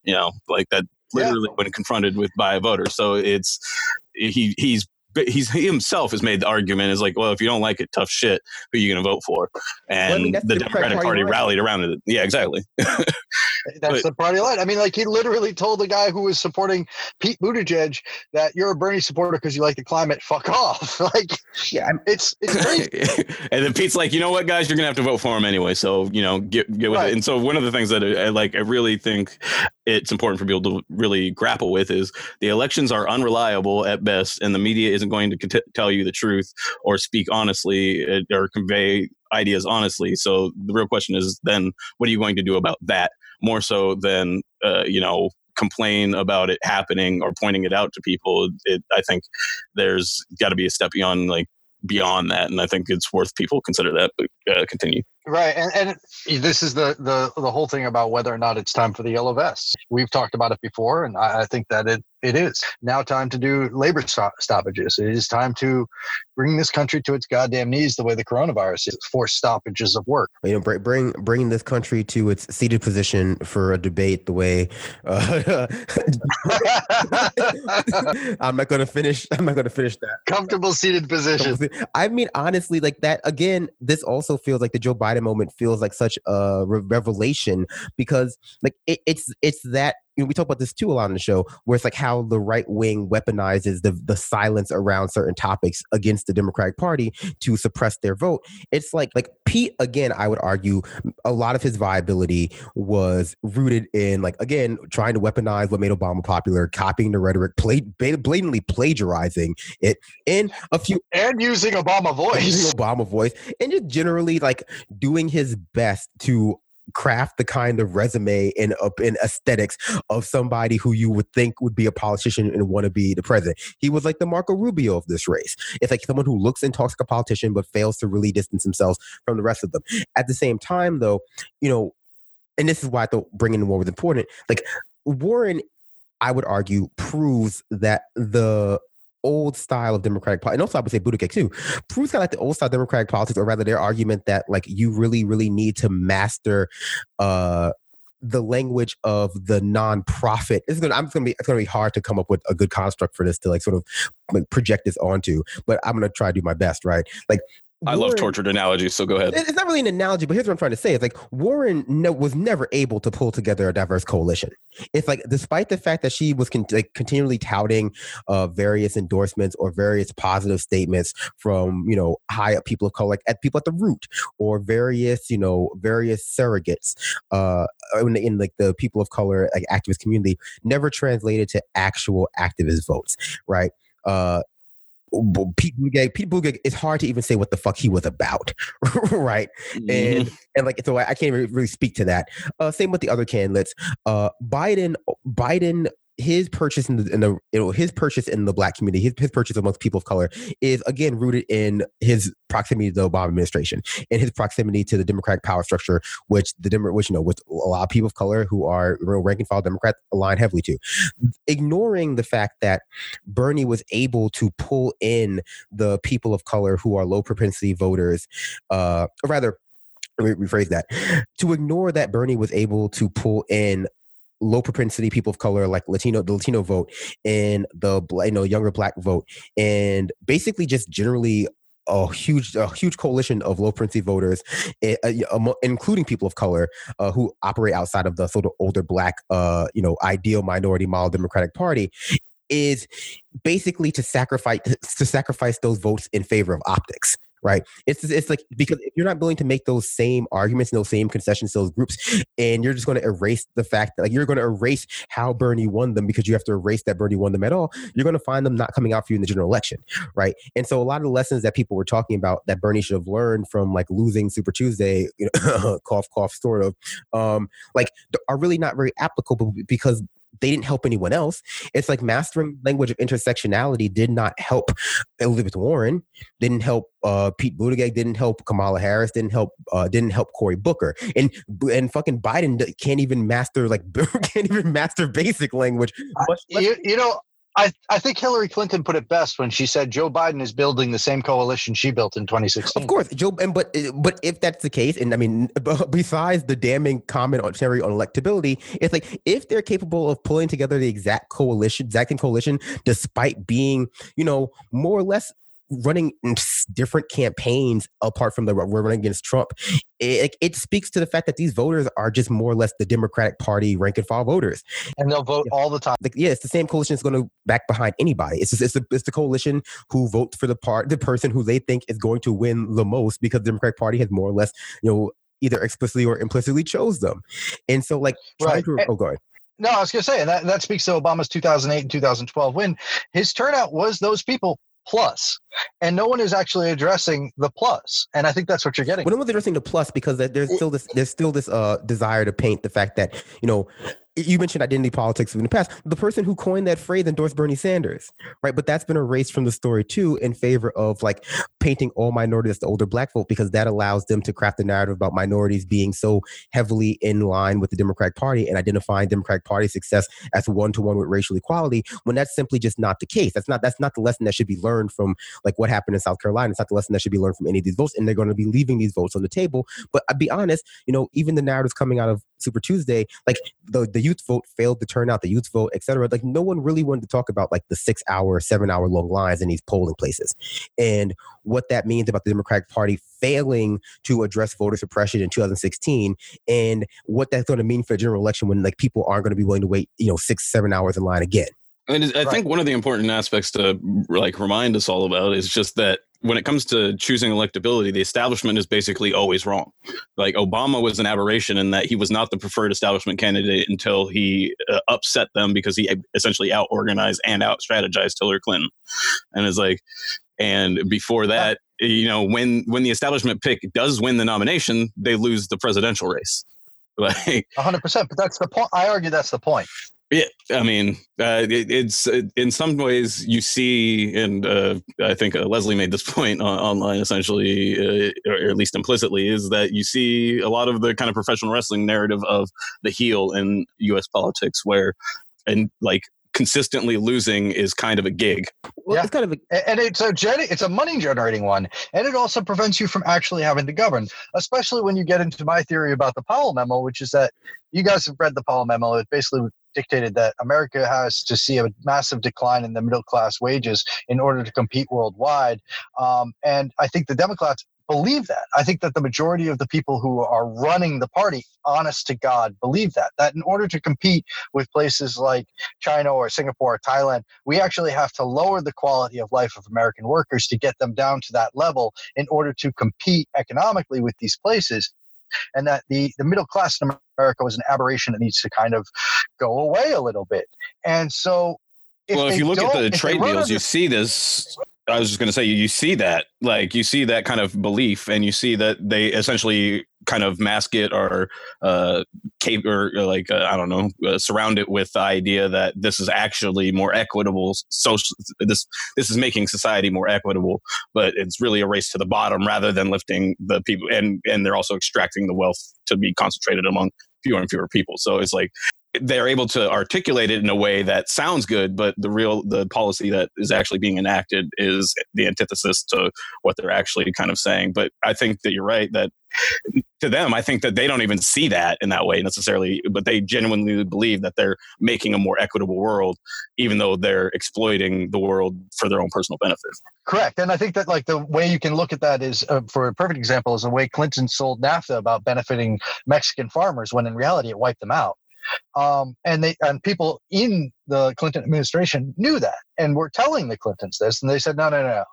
you know like that literally yeah. when confronted with by a voter. So it's he he's he's he himself has made the argument is like, well, if you don't like it, tough shit. Who are you going to vote for? And well, I mean, the, the Democratic Party, Party rallied around it. Yeah, exactly. that's but, the party line. I mean, like he literally told the guy who was supporting Pete Buttigieg that you're a Bernie supporter because you like the climate. Fuck off. like, yeah, it's it's crazy. and then Pete's like, you know what, guys, you're gonna have to vote for him anyway. So you know, get get with right. it. And so one of the things that I, I like, I really think it's important for people to really grapple with is the elections are unreliable at best, and the media isn't going to cont- tell you the truth or speak honestly uh, or convey ideas honestly. So the real question is then, what are you going to do about that? More so than uh, you know complain about it happening or pointing it out to people. It, I think there's got to be a step beyond like beyond that, and I think it's worth people consider that. But uh, continue. Right, and and this is the the the whole thing about whether or not it's time for the yellow vests. We've talked about it before, and I, I think that it it is now time to do labor stoppages. It is time to bring this country to its goddamn knees the way the coronavirus is. Force stoppages of work. You know, bring bring bringing this country to its seated position for a debate the way. Uh, I'm not going to finish. I'm not going to finish that. Comfortable seated position. I mean, honestly, like that. Again, this also feels like the Joe Biden moment feels like such a revelation because, like, it, it's it's that you know, we talk about this too a lot on the show, where it's like how the right wing weaponizes the the silence around certain topics against the Democratic Party to suppress their vote. It's like like Pete again, I would argue a lot of his viability was rooted in like again trying to weaponize what made Obama popular, copying the rhetoric, play, blatantly plagiarizing it, and a few and using Obama voice, using Obama voice, and just generally like doing his best to craft the kind of resume and uh, up in aesthetics of somebody who you would think would be a politician and want to be the president. He was like the Marco Rubio of this race. It's like someone who looks and talks like a politician but fails to really distance themselves from the rest of them. At the same time, though, you know, and this is why I thought bringing Warren was important. Like Warren, I would argue, proves that the old style of Democratic politics, and also I would say Buttigieg too, proves kind of like the old style Democratic politics, or rather their argument that like you really, really need to master uh the language of the nonprofit. It's gonna, I'm gonna be, it's gonna be hard to come up with a good construct for this to like sort of like project this onto, but I'm gonna try to do my best, right? Like I love tortured analogies, so go ahead. It's not really an analogy, but here's what I'm trying to say: it's like Warren no, was never able to pull together a diverse coalition. It's like, despite the fact that she was con- like, continually touting uh, various endorsements or various positive statements from you know high up people of color, like at people at the root, or various you know various surrogates uh, in, in like the people of color like activist community, never translated to actual activist votes, right? Uh, Pete Buttigieg, Pete Buttigieg, it's hard to even say what the fuck he was about, right? Mm-hmm. And and like so, I, I can't really speak to that. Uh, same with the other candidates. Uh, Biden, Biden his purchase in the, in the you know his purchase in the black community, his, his purchase amongst people of color is again rooted in his proximity to the Obama administration and his proximity to the Democratic power structure, which the Demo- which you know with a lot of people of color who are real rank and file Democrats align heavily to, ignoring the fact that Bernie was able to pull in the people of color who are low propensity voters, uh, or rather rephrase that. To ignore that Bernie was able to pull in low propensity people of color like latino the latino vote and the you know younger black vote. And basically just generally a huge a huge coalition of low propensity voters eh, uh, including people of color uh, who operate outside of the sort of older black uh, you know ideal minority model democratic party is basically to sacrifice to sacrifice those votes in favor of optics right? It's it's like because if you're not willing to make those same arguments and those same concessions those groups, and you're just going to erase the fact that like you're going to erase how Bernie won them because you have to erase that Bernie won them at all, you're going to find them not coming out for you in the general election, right? And so a lot of the lessons that people were talking about that Bernie should have learned from like losing Super Tuesday, you know, cough cough, sort of, um, like are really not very applicable because they didn't help anyone else. It's like mastering language of intersectionality did not help Elizabeth Warren, didn't help uh, Pete Buttigieg, didn't help Kamala Harris, didn't help uh, didn't help Cory Booker, and and fucking Biden can't even master like can't even master basic language. you, you know, I, I think Hillary Clinton put it best when she said Joe Biden is building the same coalition she built in 2016. Of course, Joe, and but but if that's the case, and I mean, besides the damning comment on Terry on electability, it's like if they're capable of pulling together the exact coalition, exact coalition, despite being you know more or less running different campaigns apart from the we're running against Trump, it, it, speaks to the fact that these voters are just more or less the Democratic Party rank and file voters, and they'll vote all the time. Like, yeah, it's the same coalition that's going to back behind anybody. It's just, it's the, it's the coalition who votes for the part the person who they think is going to win the most because the Democratic Party has more or less you know either explicitly or implicitly chose them, and so like right. to, oh, go ahead. No, I was going to say, and that, that speaks to Obama's 2008 and 2012 win. His turnout was those people plus. And no one is actually addressing the plus. And i think that's what you're getting well no one's addressing the plus because there's still this there's still this uh desire to paint the fact that you know you mentioned identity politics in the past. The person who coined that phrase endorsed Bernie Sanders, right? But that's been erased from the story too in favor of like painting all minorities as the older black vote because that allows them to craft the narrative about minorities being so heavily in line with the Democratic Party and identifying Democratic Party success as one to one with racial equality when that's simply just not the case. That's not that's not the lesson that should be learned from like what happened in South Carolina. It's not the lesson that should be learned from any of these votes, and they're going to be leaving these votes on the table. But I'll be honest, you know, even the narratives coming out of Super Tuesday, like the the youth vote failed to turn out, the youth vote, etc. Like no one really wanted to talk about like the six hour, seven hour long lines in these polling places, and what that means about the Democratic Party failing to address voter suppression in 2016, and what that's going to mean for the general election when like people aren't going to be willing to wait, you know, six, seven hours in line again. And I think one of the important aspects to like remind us all about is just that when it comes to choosing electability, the establishment is basically always wrong. Like Obama was an aberration in that he was not the preferred establishment candidate until he uh, upset them because he essentially out organized and out strategized Hillary Clinton. And it's like, and before that, you know, when when the establishment pick does win the nomination, they lose the presidential race. Like 100%. But that's the point. I argue that's the point. Yeah, I mean, uh, it, it's uh, in some ways you see, and uh, I think uh, Leslie made this point on, online essentially, uh, or at least implicitly, is that you see a lot of the kind of professional wrestling narrative of the heel in U.S. politics, where and like consistently losing is kind of a gig. Well, Yeah. it's kind of a, and it's a gen- it's a money generating one and it also prevents you from actually having to govern especially when you get into my theory about the powell memo which is that you guys have read the powell memo it basically dictated that america has to see a massive decline in the middle class wages in order to compete worldwide um, and i think the democrats believe that i think that the majority of the people who are running the party honest to god believe that that in order to compete with places like china or singapore or thailand we actually have to lower the quality of life of American workers to get them down to that level in order to compete economically with these places. And that the, the middle class in America was an aberration that needs to kind of go away a little bit. And so, well, if you look at the trade deals, you see this. I was just going to say, you see that, like, you see that kind of belief, and you see that they essentially kind of mask it or, uh, cape or uh, like, uh, I don't know, uh, surround it with the idea that this is actually more equitable. Social, this this is making society more equitable, but it's really a race to the bottom rather than lifting the people, and and they're also extracting the wealth to be concentrated among fewer and fewer people. So it's like they're able to articulate it in a way that sounds good, but the real the policy that is actually being enacted is the antithesis to what they're actually kind of saying. But I think that you're right that to them, I think that they don't even see that in that way necessarily, but they genuinely believe that they're making a more equitable world, even though they're exploiting the world for their own personal benefit. Correct. And I think that like the way you can look at that is uh, for a perfect example is the way Clinton sold NAFTA about benefiting Mexican farmers when in reality it wiped them out. Um, and they and people in the Clinton administration knew that and were telling the Clintons this, and they said no, no, no.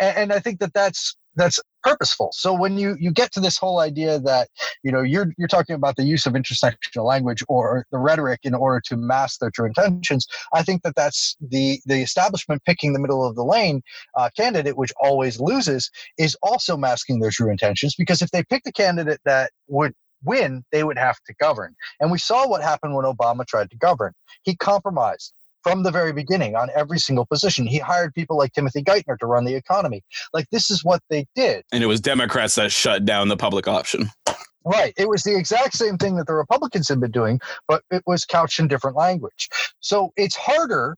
And, and I think that that's that's purposeful. So when you you get to this whole idea that you know you're you're talking about the use of intersectional language or the rhetoric in order to mask their true intentions, I think that that's the the establishment picking the middle of the lane uh, candidate, which always loses, is also masking their true intentions because if they pick the candidate that would win, they would have to govern. And we saw what happened when Obama tried to govern. He compromised from the very beginning on every single position. He hired people like Timothy Geithner to run the economy. Like this is what they did. And it was Democrats that shut down the public option. Right. It was the exact same thing that the Republicans had been doing, but it was couched in different language. So it's harder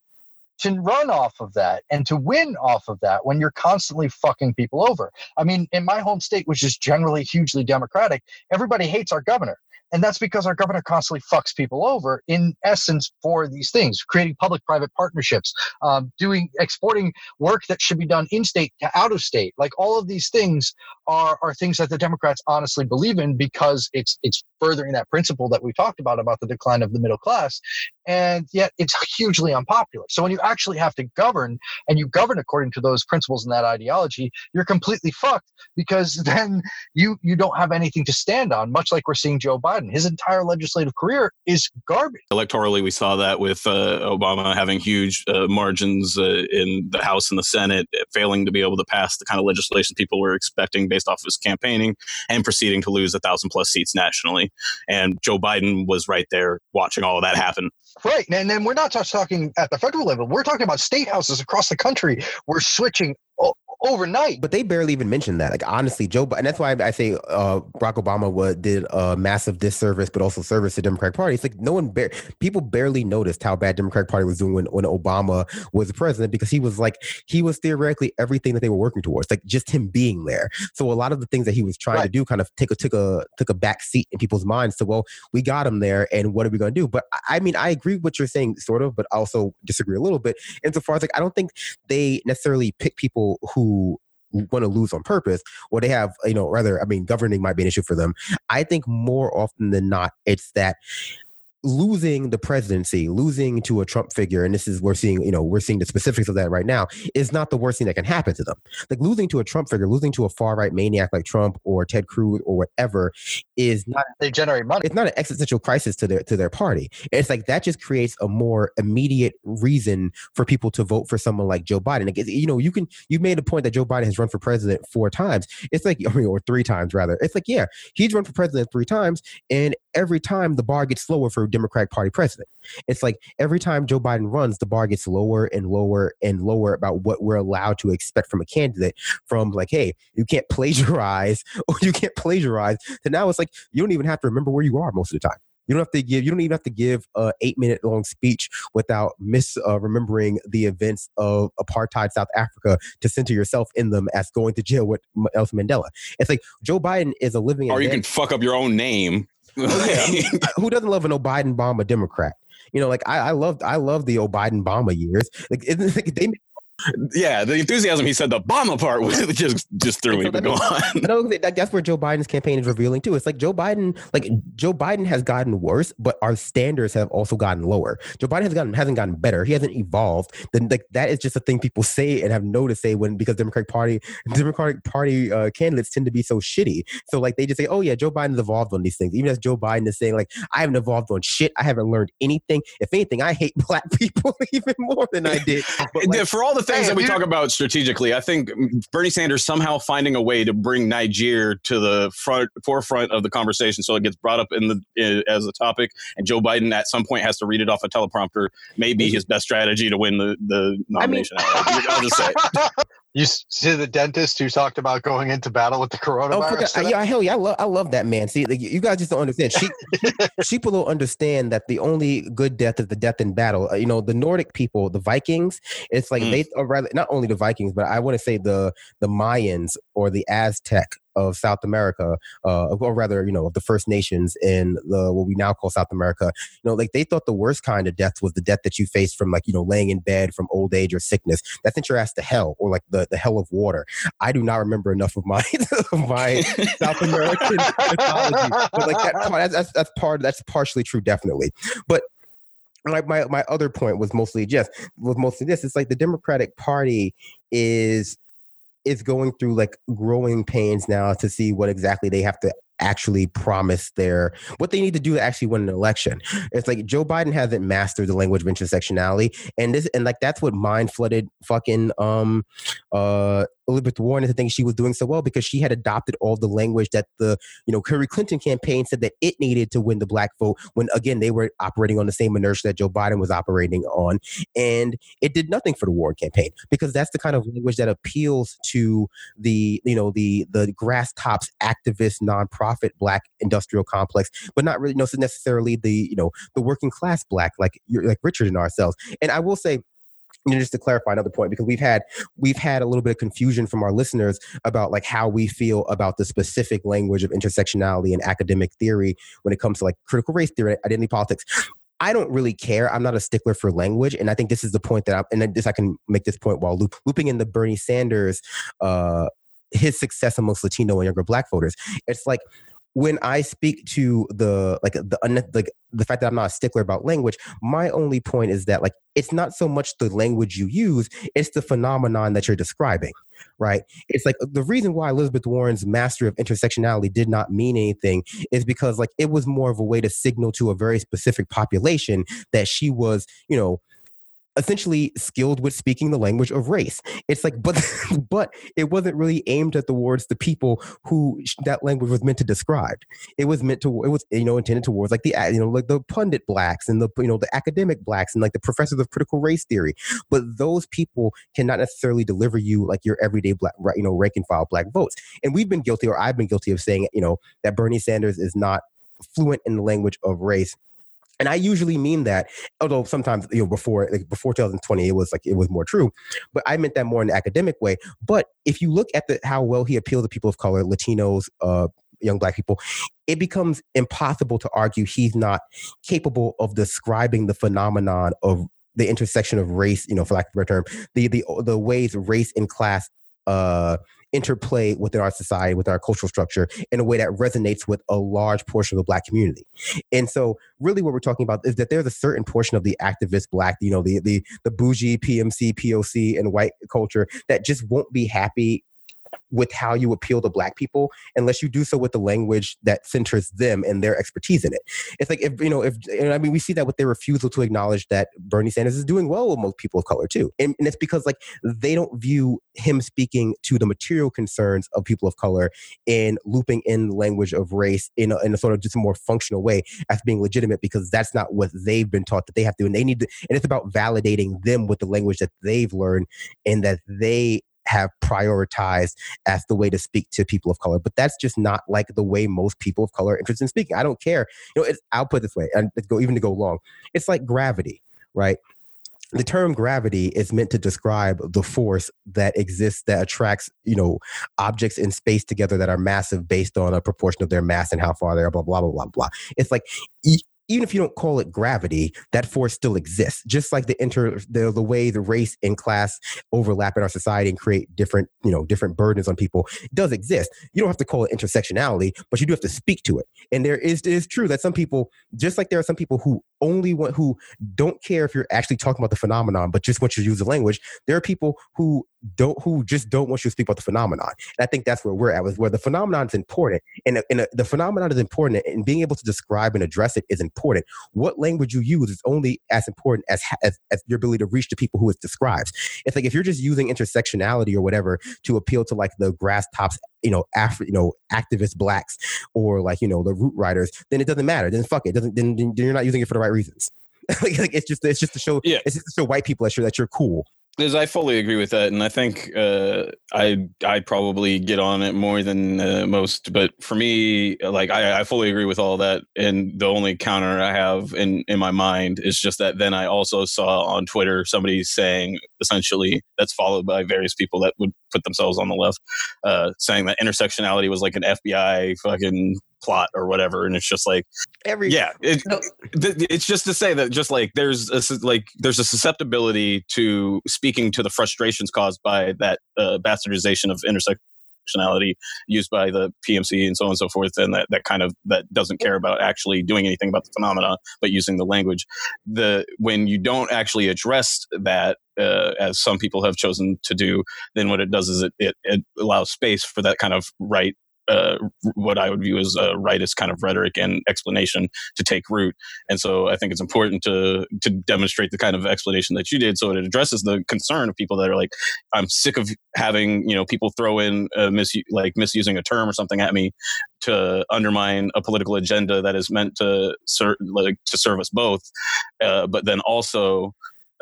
to run off of that and to win off of that when you're constantly fucking people over. I mean, in my home state, which is generally hugely democratic, everybody hates our governor. And that's because our governor constantly fucks people over in essence for these things, creating public private partnerships, um, doing exporting work that should be done in state to out of state. Like all of these things are, are things that the Democrats honestly believe in because it's it's furthering that principle that we talked about about the decline of the middle class. And yet it's hugely unpopular. So when you actually have to govern and you govern according to those principles and that ideology, you're completely fucked because then you you don't have anything to stand on, much like we're seeing Joe Biden. His entire legislative career is garbage. Electorally, we saw that with uh, Obama having huge uh, margins uh, in the House and the Senate, failing to be able to pass the kind of legislation people were expecting based off of his campaigning, and proceeding to lose a thousand plus seats nationally. And Joe Biden was right there watching all of that happen. Right. And then we're not just talking at the federal level. We're talking about state houses across the country. We're switching overnight. But they barely even mentioned that. Like honestly, Joe, and that's why I say uh, Barack Obama was, did a massive disservice, but also service to Democratic Party. It's like no one, bar- people barely noticed how bad Democratic Party was doing when, when Obama was president because he was like he was theoretically everything that they were working towards, like just him being there. So a lot of the things that he was trying to do kind of took a took a took a back seat in people's minds. So well, we got him there, and what are we going to do? But I- I mean, I agree with what you're saying, sort of, but also disagree a little bit insofar as like I don't think they necessarily pick people who want to lose on purpose or they have you know rather i mean governing might be an issue for them i think more often than not it's that losing the presidency losing to a trump figure and this is we're seeing you know we're seeing the specifics of that right now is not the worst thing that can happen to them like losing to a trump figure losing to a far right maniac like trump or ted cruz or whatever is not They generate money. it's not an existential crisis to their to their party. It's like that just creates a more immediate reason for people to vote for someone like Joe Biden. Like, you know, you can you made a point that Joe Biden has run for president four times. It's like I mean, or three times rather. It's like yeah, he's run for president three times, and every time the bar gets lower for a Democratic Party president. It's like every time Joe Biden runs, the bar gets lower and lower and lower about what we're allowed to expect from a candidate. From like, hey, you can't plagiarize or you can't plagiarize. To now, it's like you don't even have to remember where you are most of the time. You don't have to give. You don't even have to give a eight minute long speech without mis uh, remembering the events of apartheid South Africa to center yourself in them as going to jail with Nelson Mandela. It's like Joe Biden is a living. Or you can fuck up your own name. Oh, yeah. Who doesn't love an Biden Obama Democrat? You know, like I, I loved I love the Biden Obama years. Like, like they yeah, the enthusiasm he said the Obama part was just just threw me. Go on. No, that's where Joe Biden's campaign is revealing too. It's like Joe Biden, like Joe Biden has gotten worse, but our standards have also gotten lower. Joe Biden has gotten hasn't gotten better. He hasn't evolved. Then like that is just a thing people say and have no to say when because Democratic Party Democratic Party uh, candidates tend to be so shitty. So like they just say, oh yeah, Joe Biden's evolved on these things. Even as Joe Biden is saying like I haven't evolved on shit. I haven't learned anything. If anything, I hate black people even more than I did. But, like, For all the things hey, that we talk about strategically, I think Bernie Sanders somehow finding a way to bring Niger to the front forefront of the conversation, so it gets brought up in the as a topic, and Joe Biden at some point has to read it off a teleprompter. May be his best strategy to win the the nomination. I mean, I'll just say. You see the dentist who talked about going into battle with the coronavirus. Oh, yeah, hell yeah, I love, I love that man. See, like, you guys just don't understand. She, people don't understand that the only good death is the death in battle. Uh, you know, the Nordic people, the Vikings. It's like mm. they, or rather, not only the Vikings, but I want to say the the Mayans or the Aztec of South America, uh, or rather, you know, of the First Nations in the what we now call South America. You know, like they thought the worst kind of death was the death that you face from like you know laying in bed from old age or sickness. That sent your ass to hell, or like the, the hell of water. I do not remember enough of my of my South American mythology, but like that, that's, that's that's part that's partially true, definitely. But like my, my other point was mostly just was mostly this. It's like the Democratic Party is is going through like growing pains now to see what exactly they have to actually promise their what they need to do to actually win an election. It's like Joe Biden hasn't mastered the language of intersectionality, and this and like that's what mind flooded fucking um uh Elizabeth Warren into thinking she was doing so well because she had adopted all the language that the you know Hillary Clinton campaign said that it needed to win the black vote when again they were operating on the same inertia that Joe Biden was operating on. And it did nothing for the Warren campaign because that's the kind of language that appeals to the you know the the grass tops activist nonprofit black industrial complex but not really necessarily the you know the working class black like like Richard and ourselves. And I will say know, just to clarify another point because we've had we've had a little bit of confusion from our listeners about like how we feel about the specific language of intersectionality and academic theory when it comes to like critical race theory identity politics I don't really care. I'm not a stickler for language, and I think this is the point that I and this I can make this point while loop, looping in the Bernie Sanders, uh, his success amongst Latino and younger Black voters. It's like when I speak to the like the like the fact that I'm not a stickler about language, my only point is that like it's not so much the language you use, it's the phenomenon that you're describing, right? It's like the reason why Elizabeth Warren's mastery of intersectionality did not mean anything is because like it was more of a way to signal to a very specific population that she was, you know, essentially skilled with speaking the language of race. It's like, but but it wasn't really aimed at towards the people who that language was meant to describe. It was meant to, it was you know intended towards like the you know like the pundit blacks and the you know the academic blacks and like the professors of critical race theory. But those people cannot necessarily deliver you like your everyday black you know rank and file black votes. And we've been guilty, or I've been guilty of saying you know that Bernie Sanders is not fluent in the language of race and I usually mean that, although sometimes you know before like before 2020 it was like it was more true, but I meant that more in an academic way. But if you look at the how well he appealed to people of color, Latinos, uh, young black people, it becomes impossible to argue he's not capable of describing the phenomenon of the intersection of race, you know, for lack of a better term, the the the ways race and class uh interplay within our society, with our cultural structure in a way that resonates with a large portion of the black community. And so really what we're talking about is that there's a certain portion of the activist black, you know, the the the bougie PMC, POC and white culture that just won't be happy with how you appeal to black people unless you do so with the language that centers them and their expertise in it. It's like if you know if I mean we see that with their refusal to acknowledge that Bernie Sanders is doing well with most people of color too, and, and it's because like they don't view him speaking to the material concerns of people of color and looping in language of race in a, in a sort of just a more functional way as being legitimate because that's not what they've been taught that they have to and they need to and it's about validating them with the language that they've learned and that they have prioritized as the way to speak to people of color. But that's just not like the way most people of color are interested in speaking. I don't care. You know, I'll put this way, and go even to go long. It's like gravity, right? the term gravity is meant to describe the force that exists that attracts you know objects in space together that are massive based on a proportion of their mass and how far they are blah blah blah blah blah it's like even if you don't call it gravity, that force still exists. Just like the inter the, the way the race and class overlap in our society and create different, you know, different burdens on people does exist. You don't have to call it intersectionality, but you do have to speak to it. And there is it is true that some people, just like there are some people who only want who don't care if you're actually talking about the phenomenon, but just want you to use the language. There are people who don't who just don't want you to speak about the phenomenon. And I think that's where we're at, with where the phenomenon is important, and, and the phenomenon is important, and being able to describe and address it is important. What language you use is only as important as, as as your ability to reach the people who it describes. It's like if you're just using intersectionality or whatever to appeal to like the grass tops you know, Afri- you know, activist blacks or like, you know, the root riders, then it doesn't matter. Then fuck it. Doesn't then, then you're not using it for the right reasons. like, like, it's just it's just to show yeah. it's just to show white people that you're that you're cool. Because I fully agree with that, and I think uh, I I probably get on it more than uh, most. But for me, like I, I fully agree with all that, and the only counter I have in in my mind is just that then I also saw on Twitter somebody saying essentially that's followed by various people that would put themselves on the left, uh, saying that intersectionality was like an FBI fucking plot or whatever and it's just like every yeah it, no. th- it's just to say that just like there's a like there's a susceptibility to speaking to the frustrations caused by that uh, bastardization of intersectionality used by the PMC and so on and so forth, and that, that kind of that doesn't care about actually doing anything about the phenomena, but using the language. The when you don't actually address that, uh, as some people have chosen to do, then what it does is it, it, it allows space for that kind of right uh, what I would view as a rightist kind of rhetoric and explanation to take root. And so I think it's important to to demonstrate the kind of explanation that you did, so it addresses the concern of people that are like, I'm sick of having you know people throw in mis- like misusing a term or something at me to undermine a political agenda that is meant to serve like to serve us both, uh, but then also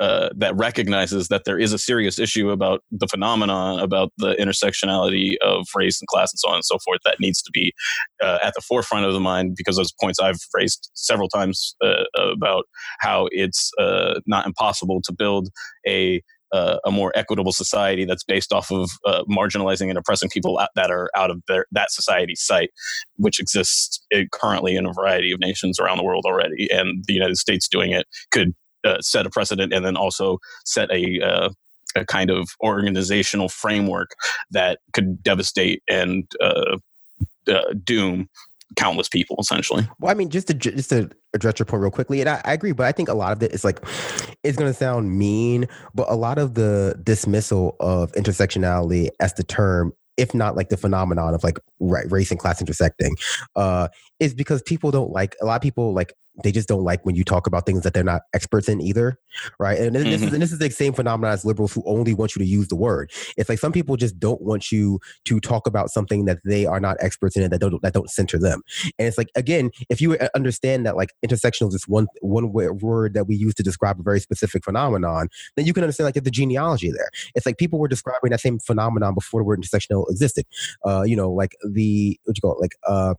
uh, that recognizes that there is a serious issue about the phenomenon, about the intersectionality of race and class and so on and so forth that needs to be uh, at the forefront of the mind because those points I've raised several times uh, about how it's uh, not impossible to build a uh, a more equitable society that's based off of uh, marginalizing and oppressing people that are out of their, that society's sight, which exists currently in a variety of nations around the world already. And the United States doing it could uh, set a precedent and then also set a uh, a kind of organizational framework that could devastate and uh, uh, doom countless people essentially. Well i mean just to just to address your point real quickly and I, I agree but i think a lot of it is like it's going to sound mean but a lot of the dismissal of intersectionality as the term if not like the phenomenon of like race and class intersecting uh is because people don't like a lot of people like they just don't like when you talk about things that they're not experts in either, right? And this, mm-hmm. is, and this is the same phenomenon as liberals who only want you to use the word. It's like some people just don't want you to talk about something that they are not experts in and that don't that don't center them. And it's like again, if you uh, understand that like intersectional is just one one word that we use to describe a very specific phenomenon, then you can understand like the genealogy there. It's like people were describing that same phenomenon before the word intersectional existed. Uh, you know, like the what you call it, like uh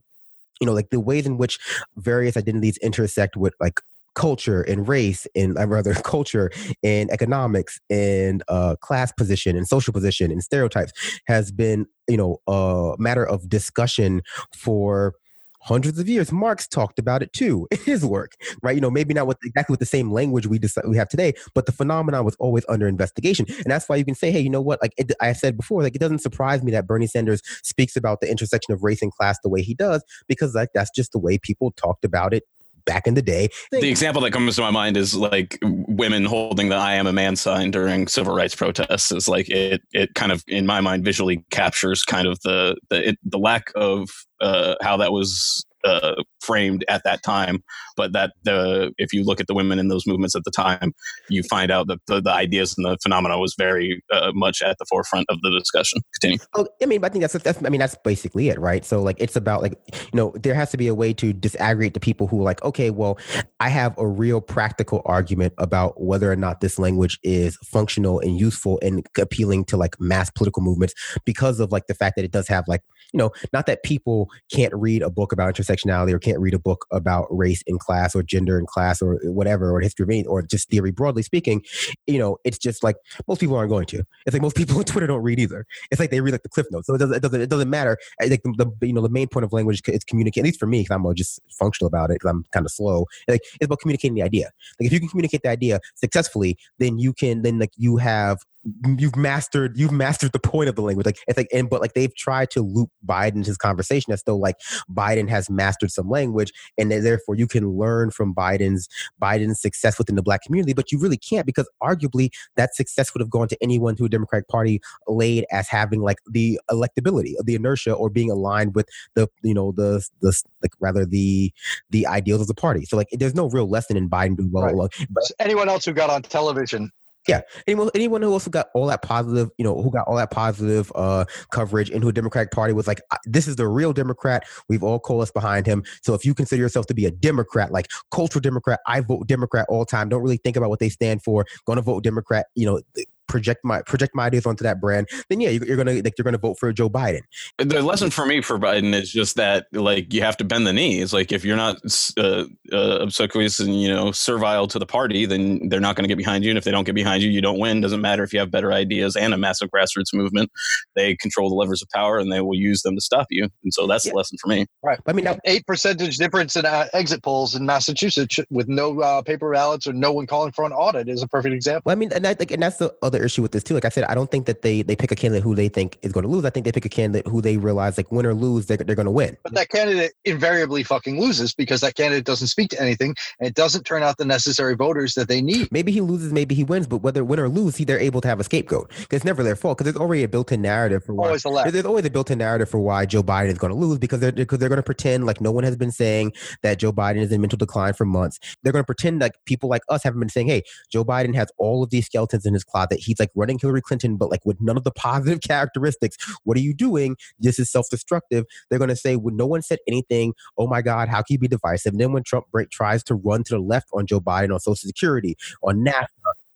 you know, like the ways in which various identities intersect with like culture and race and uh, rather culture and economics and uh, class position and social position and stereotypes has been you know a matter of discussion for hundreds of years. Marx talked about it too in his work, right? You know, maybe not with exactly with the same language we decide, we have today, but the phenomenon was always under investigation, and that's why you can say, hey, you know what? Like it, I said before, like it doesn't surprise me that Bernie Sanders speaks about the intersection of race and class the way he does, because like that's just the way people talked about it back in the day. The example that comes to my mind is like women holding the "I am a man" sign during civil rights protests. Is like it. It kind of, in my mind, visually captures kind of the the it, the lack of uh, how that was uh, framed at that time, but that the if you look at the women in those movements at the time, you find out that the, the ideas and the phenomena was very uh, much at the forefront of the discussion. Continue. Oh, I mean, I think that's, that's I mean that's basically it, right? So like it's about like you know there has to be a way to disaggregate the people who are like okay, well, I have a real practical argument about whether or not this language is functional and useful and appealing to like mass political movements because of like the fact that it does have like you know not that people can't read a book about intersectionality or can't read a book about race in class or gender in class or whatever or history or just theory broadly speaking you know it's just like most people aren't going to. It's like most people on twitter don't read either. It's like they read like the cliff notes. So it doesn't it doesn't, it doesn't matter. Like the, the you know the main point of language is communicate at least for me because i'm just functional about it because i'm kind of slow like it's about communicating the idea. Like if you can communicate the idea successfully then you can then like you have you've mastered you've mastered the point of the language. Like it's like and but like they've tried to loop biden into this conversation as though like biden has mastered some language and therefore you can learn from biden's biden's success within the black community but you really can't because arguably that success would have gone to anyone who a democratic party laid as having like the electability of the inertia or being aligned with the you know the the like rather the the ideals of the party. So like there's no real lesson in biden doing well right. but anyone else who got on television yeah, anyone anyone who also got all that positive, you know, who got all that positive uh, coverage into a Democratic Party was like, this is the real Democrat. We've all coalesced behind him. So if you consider yourself to be a Democrat, like cultural Democrat, I vote Democrat all time. Don't really think about what they stand for. Going to vote Democrat. You know, project my project my ideas onto that brand, then yeah, you're, gonna like you're gonna vote for Joe Biden. The lesson for me for Biden is just that like you have to bend the knees. Like if you're not uh, uh, obsequious and you know servile to the party, then they're not going to get behind you. And if they don't get behind you, you don't win. Doesn't matter if you have better ideas and a massive grassroots movement. They control the levers of power and they will use them to stop you. And so that's yeah. the lesson for me. Right. I mean, eight percentage difference in uh, exit polls in Massachusetts with no uh, paper ballots or no one calling for an audit is a perfect example. Well, I mean, and I think, and that's the other issue with this too. Like I said, I don't think that they they pick a candidate who they think is going to lose. I think they pick a candidate who they realize like win or lose, they're, they're going to win. But that candidate invariably fucking loses because that candidate doesn't speak to anything and it doesn't turn out the necessary voters that they need. Maybe he loses, maybe he wins, but whether win or lose, he they're able to have a scapegoat. Because it's never their fault. Because there's already a built-in narrative for why always there's always a built-in narrative for why Joe Biden is going to lose because they're because they're going to pretend like no one has been saying that Joe Biden is in mental decline for months. They're going to pretend like people like us haven't been saying, hey, Joe Biden has all of these skeletons in his closet. He's like running Hillary Clinton, but like with none of the positive characteristics. What are you doing? This is self destructive. They're going to say, when no one said anything, oh my God, how can you be divisive? And then when Trump break, tries to run to the left on Joe Biden on Social Security, on NAFTA,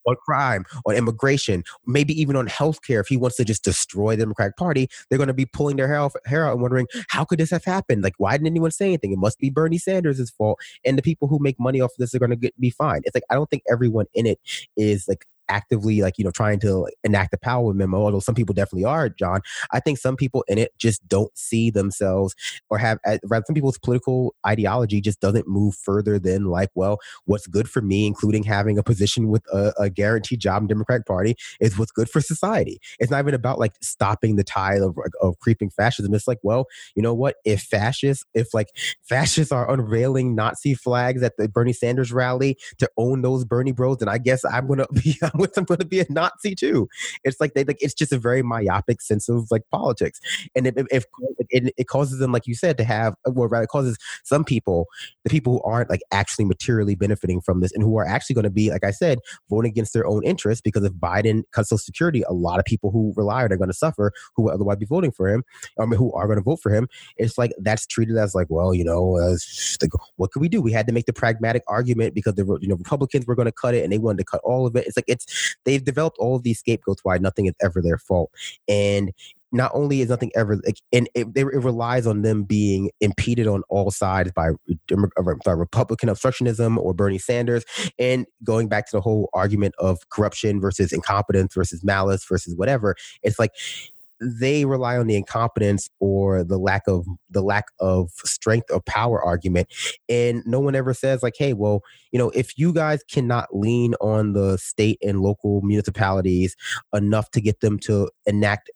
on crime, on immigration, maybe even on healthcare. If he wants to just destroy the Democratic Party, they're going to be pulling their hair, off, hair out and wondering, how could this have happened? Like, why didn't anyone say anything? It must be Bernie Sanders' fault. And the people who make money off of this are going to be fine. It's like, I don't think everyone in it is like actively like you know trying to enact the Powell memo although some people definitely are john i think some people in it just don't see themselves or have uh, rather some people's political ideology just doesn't move further than like well what's good for me including having a position with a, a guaranteed job in democratic party is what's good for society. It's not even about like stopping the tide of, of creeping fascism. It's like well you know what? If fascists if like fascists are unveiling nazi flags at the bernie sanders rally to own those bernie bros then i guess i'm gonna be with I'm going to be a Nazi too. It's like they like it's just a very myopic sense of like politics, and if, if it, it causes them, like you said, to have uh, well, rather, it causes some people, the people who aren't like actually materially benefiting from this, and who are actually going to be, like I said, voting against their own interests because if Biden cuts Social Security, a lot of people who rely on are going to suffer who would otherwise be voting for him, I mean, who are going to vote for him. It's like that's treated as like, well, you know, as, like, what could we do? We had to make the pragmatic argument because the you know Republicans were going to cut it and they wanted to cut all of it. It's like it's they've developed all of these scapegoats why nothing is ever their fault. And not only is nothing ever like, and it, it, relies on them being impeded on all sides by, uh, by Republican obstructionism or Bernie Sanders, and going back to the whole argument of corruption versus incompetence versus malice versus whatever. It's like they rely on the incompetence or the lack of the lack of strength or power argument and no one ever says like hey well you know if you guys cannot lean on the state and local municipalities enough to get them to enact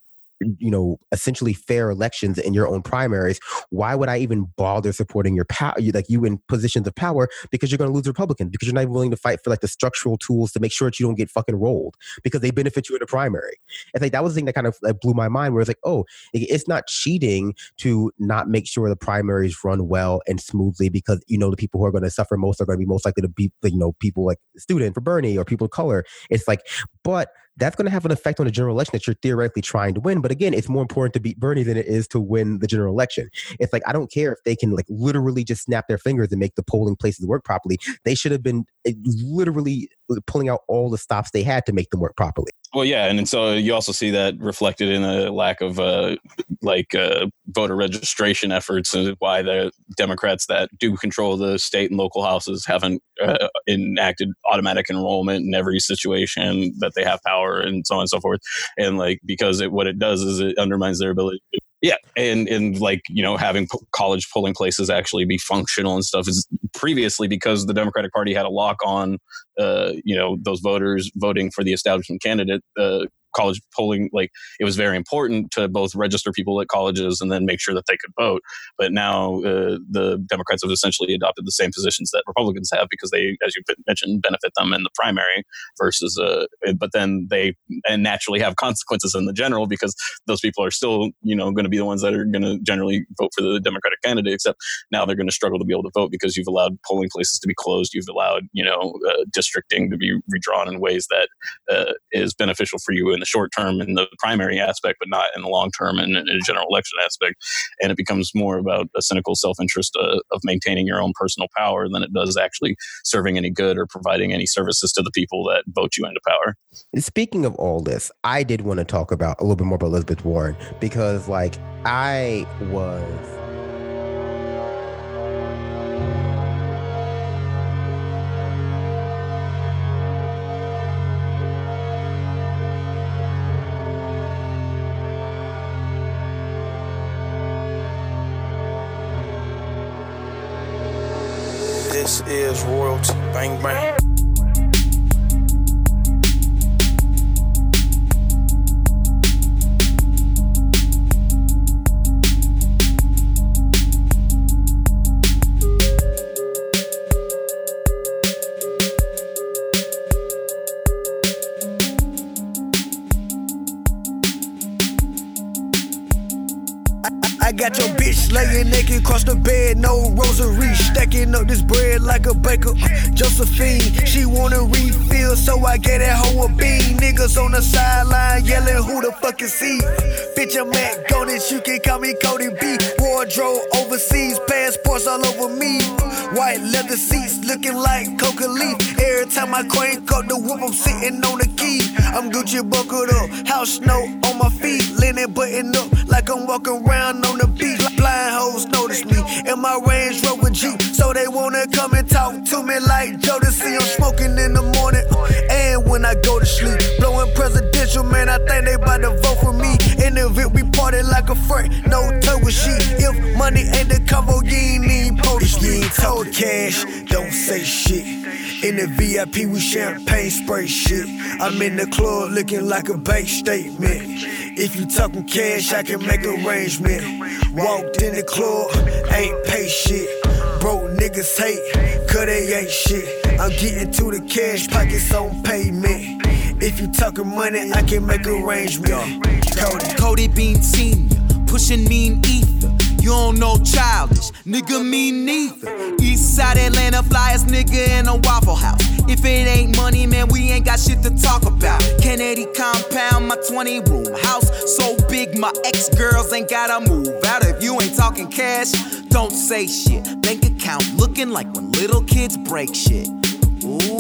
you know, essentially fair elections in your own primaries, why would I even bother supporting your power, like you in positions of power, because you're going to lose Republicans, because you're not even willing to fight for like the structural tools to make sure that you don't get fucking rolled because they benefit you in the primary. It's like that was the thing that kind of like, blew my mind, where it's like, oh, it's not cheating to not make sure the primaries run well and smoothly because you know the people who are going to suffer most are going to be most likely to be, you know, people like student for Bernie or people of color. It's like, but that's going to have an effect on the general election that you're theoretically trying to win. But again, it's more important to beat Bernie than it is to win the general election. It's like I don't care if they can like literally just snap their fingers and make the polling places work properly. They should have been eh, literally pulling out all the stops they had to make them work properly. Well, yeah, and, and so you also see that reflected in a lack of uh, like uh, voter registration efforts, and why the Democrats that do control the state and local houses haven't uh, enacted automatic enrollment in every situation that they have power, and so on and so forth. And like because it, what it does is it undermines their ability to yeah, and and like you know having college polling places actually be functional and stuff is previously because the Democratic Party had a lock on uh, you know those voters voting for the establishment candidate. Uh, college polling like it was very important to both register people at colleges and then make sure that they could vote. But now uh, the democrats have essentially adopted the same positions that republicans have because they as you mentioned benefit them in the primary versus uh, but then they and naturally have consequences in the general because those people are still you know going to be the ones that are going to generally vote for the democratic candidate except now they're going to struggle to be able to vote because you've allowed polling places to be closed. You've allowed you know uh, districting to be redrawn in ways that uh, is beneficial for you in the short term in the primary aspect, but not in the long term and in a general election aspect. And it becomes more about a cynical self interest uh, of maintaining your own personal power than it does actually serving any good or providing any services to the people that vote you into power. Speaking of all this, I did want to talk about a little bit more about Elizabeth Warren because, like, I was is royalty. Bang, bang. Got your bitch laying naked across the bed, no rosary. Stacking up this bread like a baker. Josephine, she wanna refill, so I get that hoe a bean. Niggas on the sideline yelling, who the fuck is he? Bitch, I'm at Golden, you can call me Cody B. Wardrobe overseas, passports all over me. White leather seats looking like coca leaf. Every time I crank up the whoop, I'm sitting on the key. I'm Gucci buckled up, house snow on my feet, linen button up like I'm walking around on the beach. Blind hoes notice me in my Range Rover Jeep, so they wanna come and talk to me like Jodeci. I'm smoking in the morning and when I go to sleep. Blowing presidential, man, I think they bout to vote for me. In the event, we party like a friend, no turbo sheet. If money ain't the combo, you ain't need. If you ain't talking cash, don't say shit. In the VIP, we champagne spray shit. I'm in the club looking like a bank statement. If you talking cash, I can make arrangement. Walked in the club, ain't pay shit. Broke niggas hate, cause they ain't shit. I'm getting to the cash, pockets on payment. If you talking money, I can make arrangement. Cody, Cody Bean Senior, pushing mean ether. You don't know childish, nigga, me neither. East side Atlanta, flyers, nigga in a Waffle House. If it ain't money, man, we ain't got shit to talk about. Kennedy compound, my 20 room house. So big, my ex girls ain't gotta move out. If you ain't talking cash, don't say shit. Bank account looking like when little kids break shit. Ooh,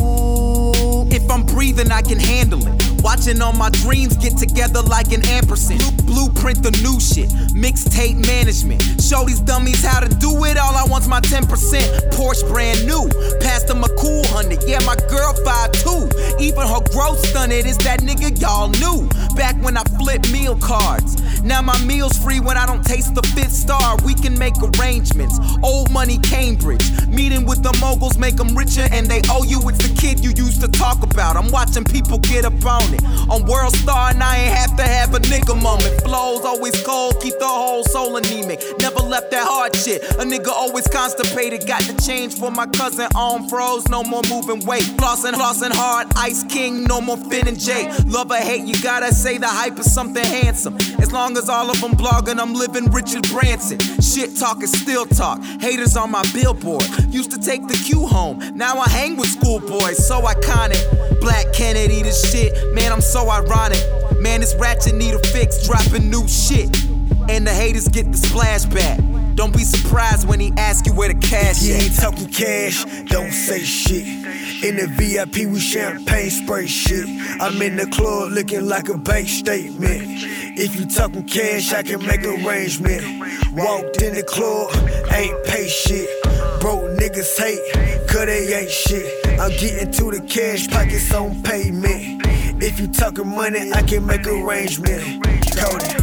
if I'm breathing, I can handle it. Watching all my dreams get together like an ampersand. Blueprint the new shit. Mixtape management. Show these dummies how to do it. All I want's my 10%. Porsche brand new. Passed them a cool hundred. Yeah, my girl five 5'2. Even her growth stunted. Is that nigga y'all knew? Back when I flipped meal cards. Now my meal's free when I don't taste the fifth star. We can make arrangements. Old money Cambridge. Meeting with the moguls make them richer and they owe you. It's the kid you used to talk about. I'm watching people get up on it. On World Star and I ain't have to have a nigga moment. Flows always cold, keep the whole soul anemic. Never left that hard shit. A nigga always constipated. Got the change for my cousin on froze, no more moving weight. Flossing, flossing hard, Ice King, no more Finn and Jay. Love or hate, you gotta say the hype is something handsome. As long as all of them blogging, I'm living Richard Branson. Shit talk is still talk. Haters on my billboard. Used to take the Q home, now I hang with schoolboys. So iconic. Black Kennedy, this shit, I'm so ironic. Man, this ratchet need a fix, dropping new shit. And the haters get the splashback. Don't be surprised when he ask you where the cash You at. ain't talking cash, don't say shit. In the VIP, we champagne spray shit. I'm in the club looking like a bank statement. If you talking cash, I can make arrangement. Walked in the club, ain't pay shit. Broke niggas hate, cause they ain't shit. I'm getting to the cash, pockets on payment. If you talking money, I can make arrangement. Cody.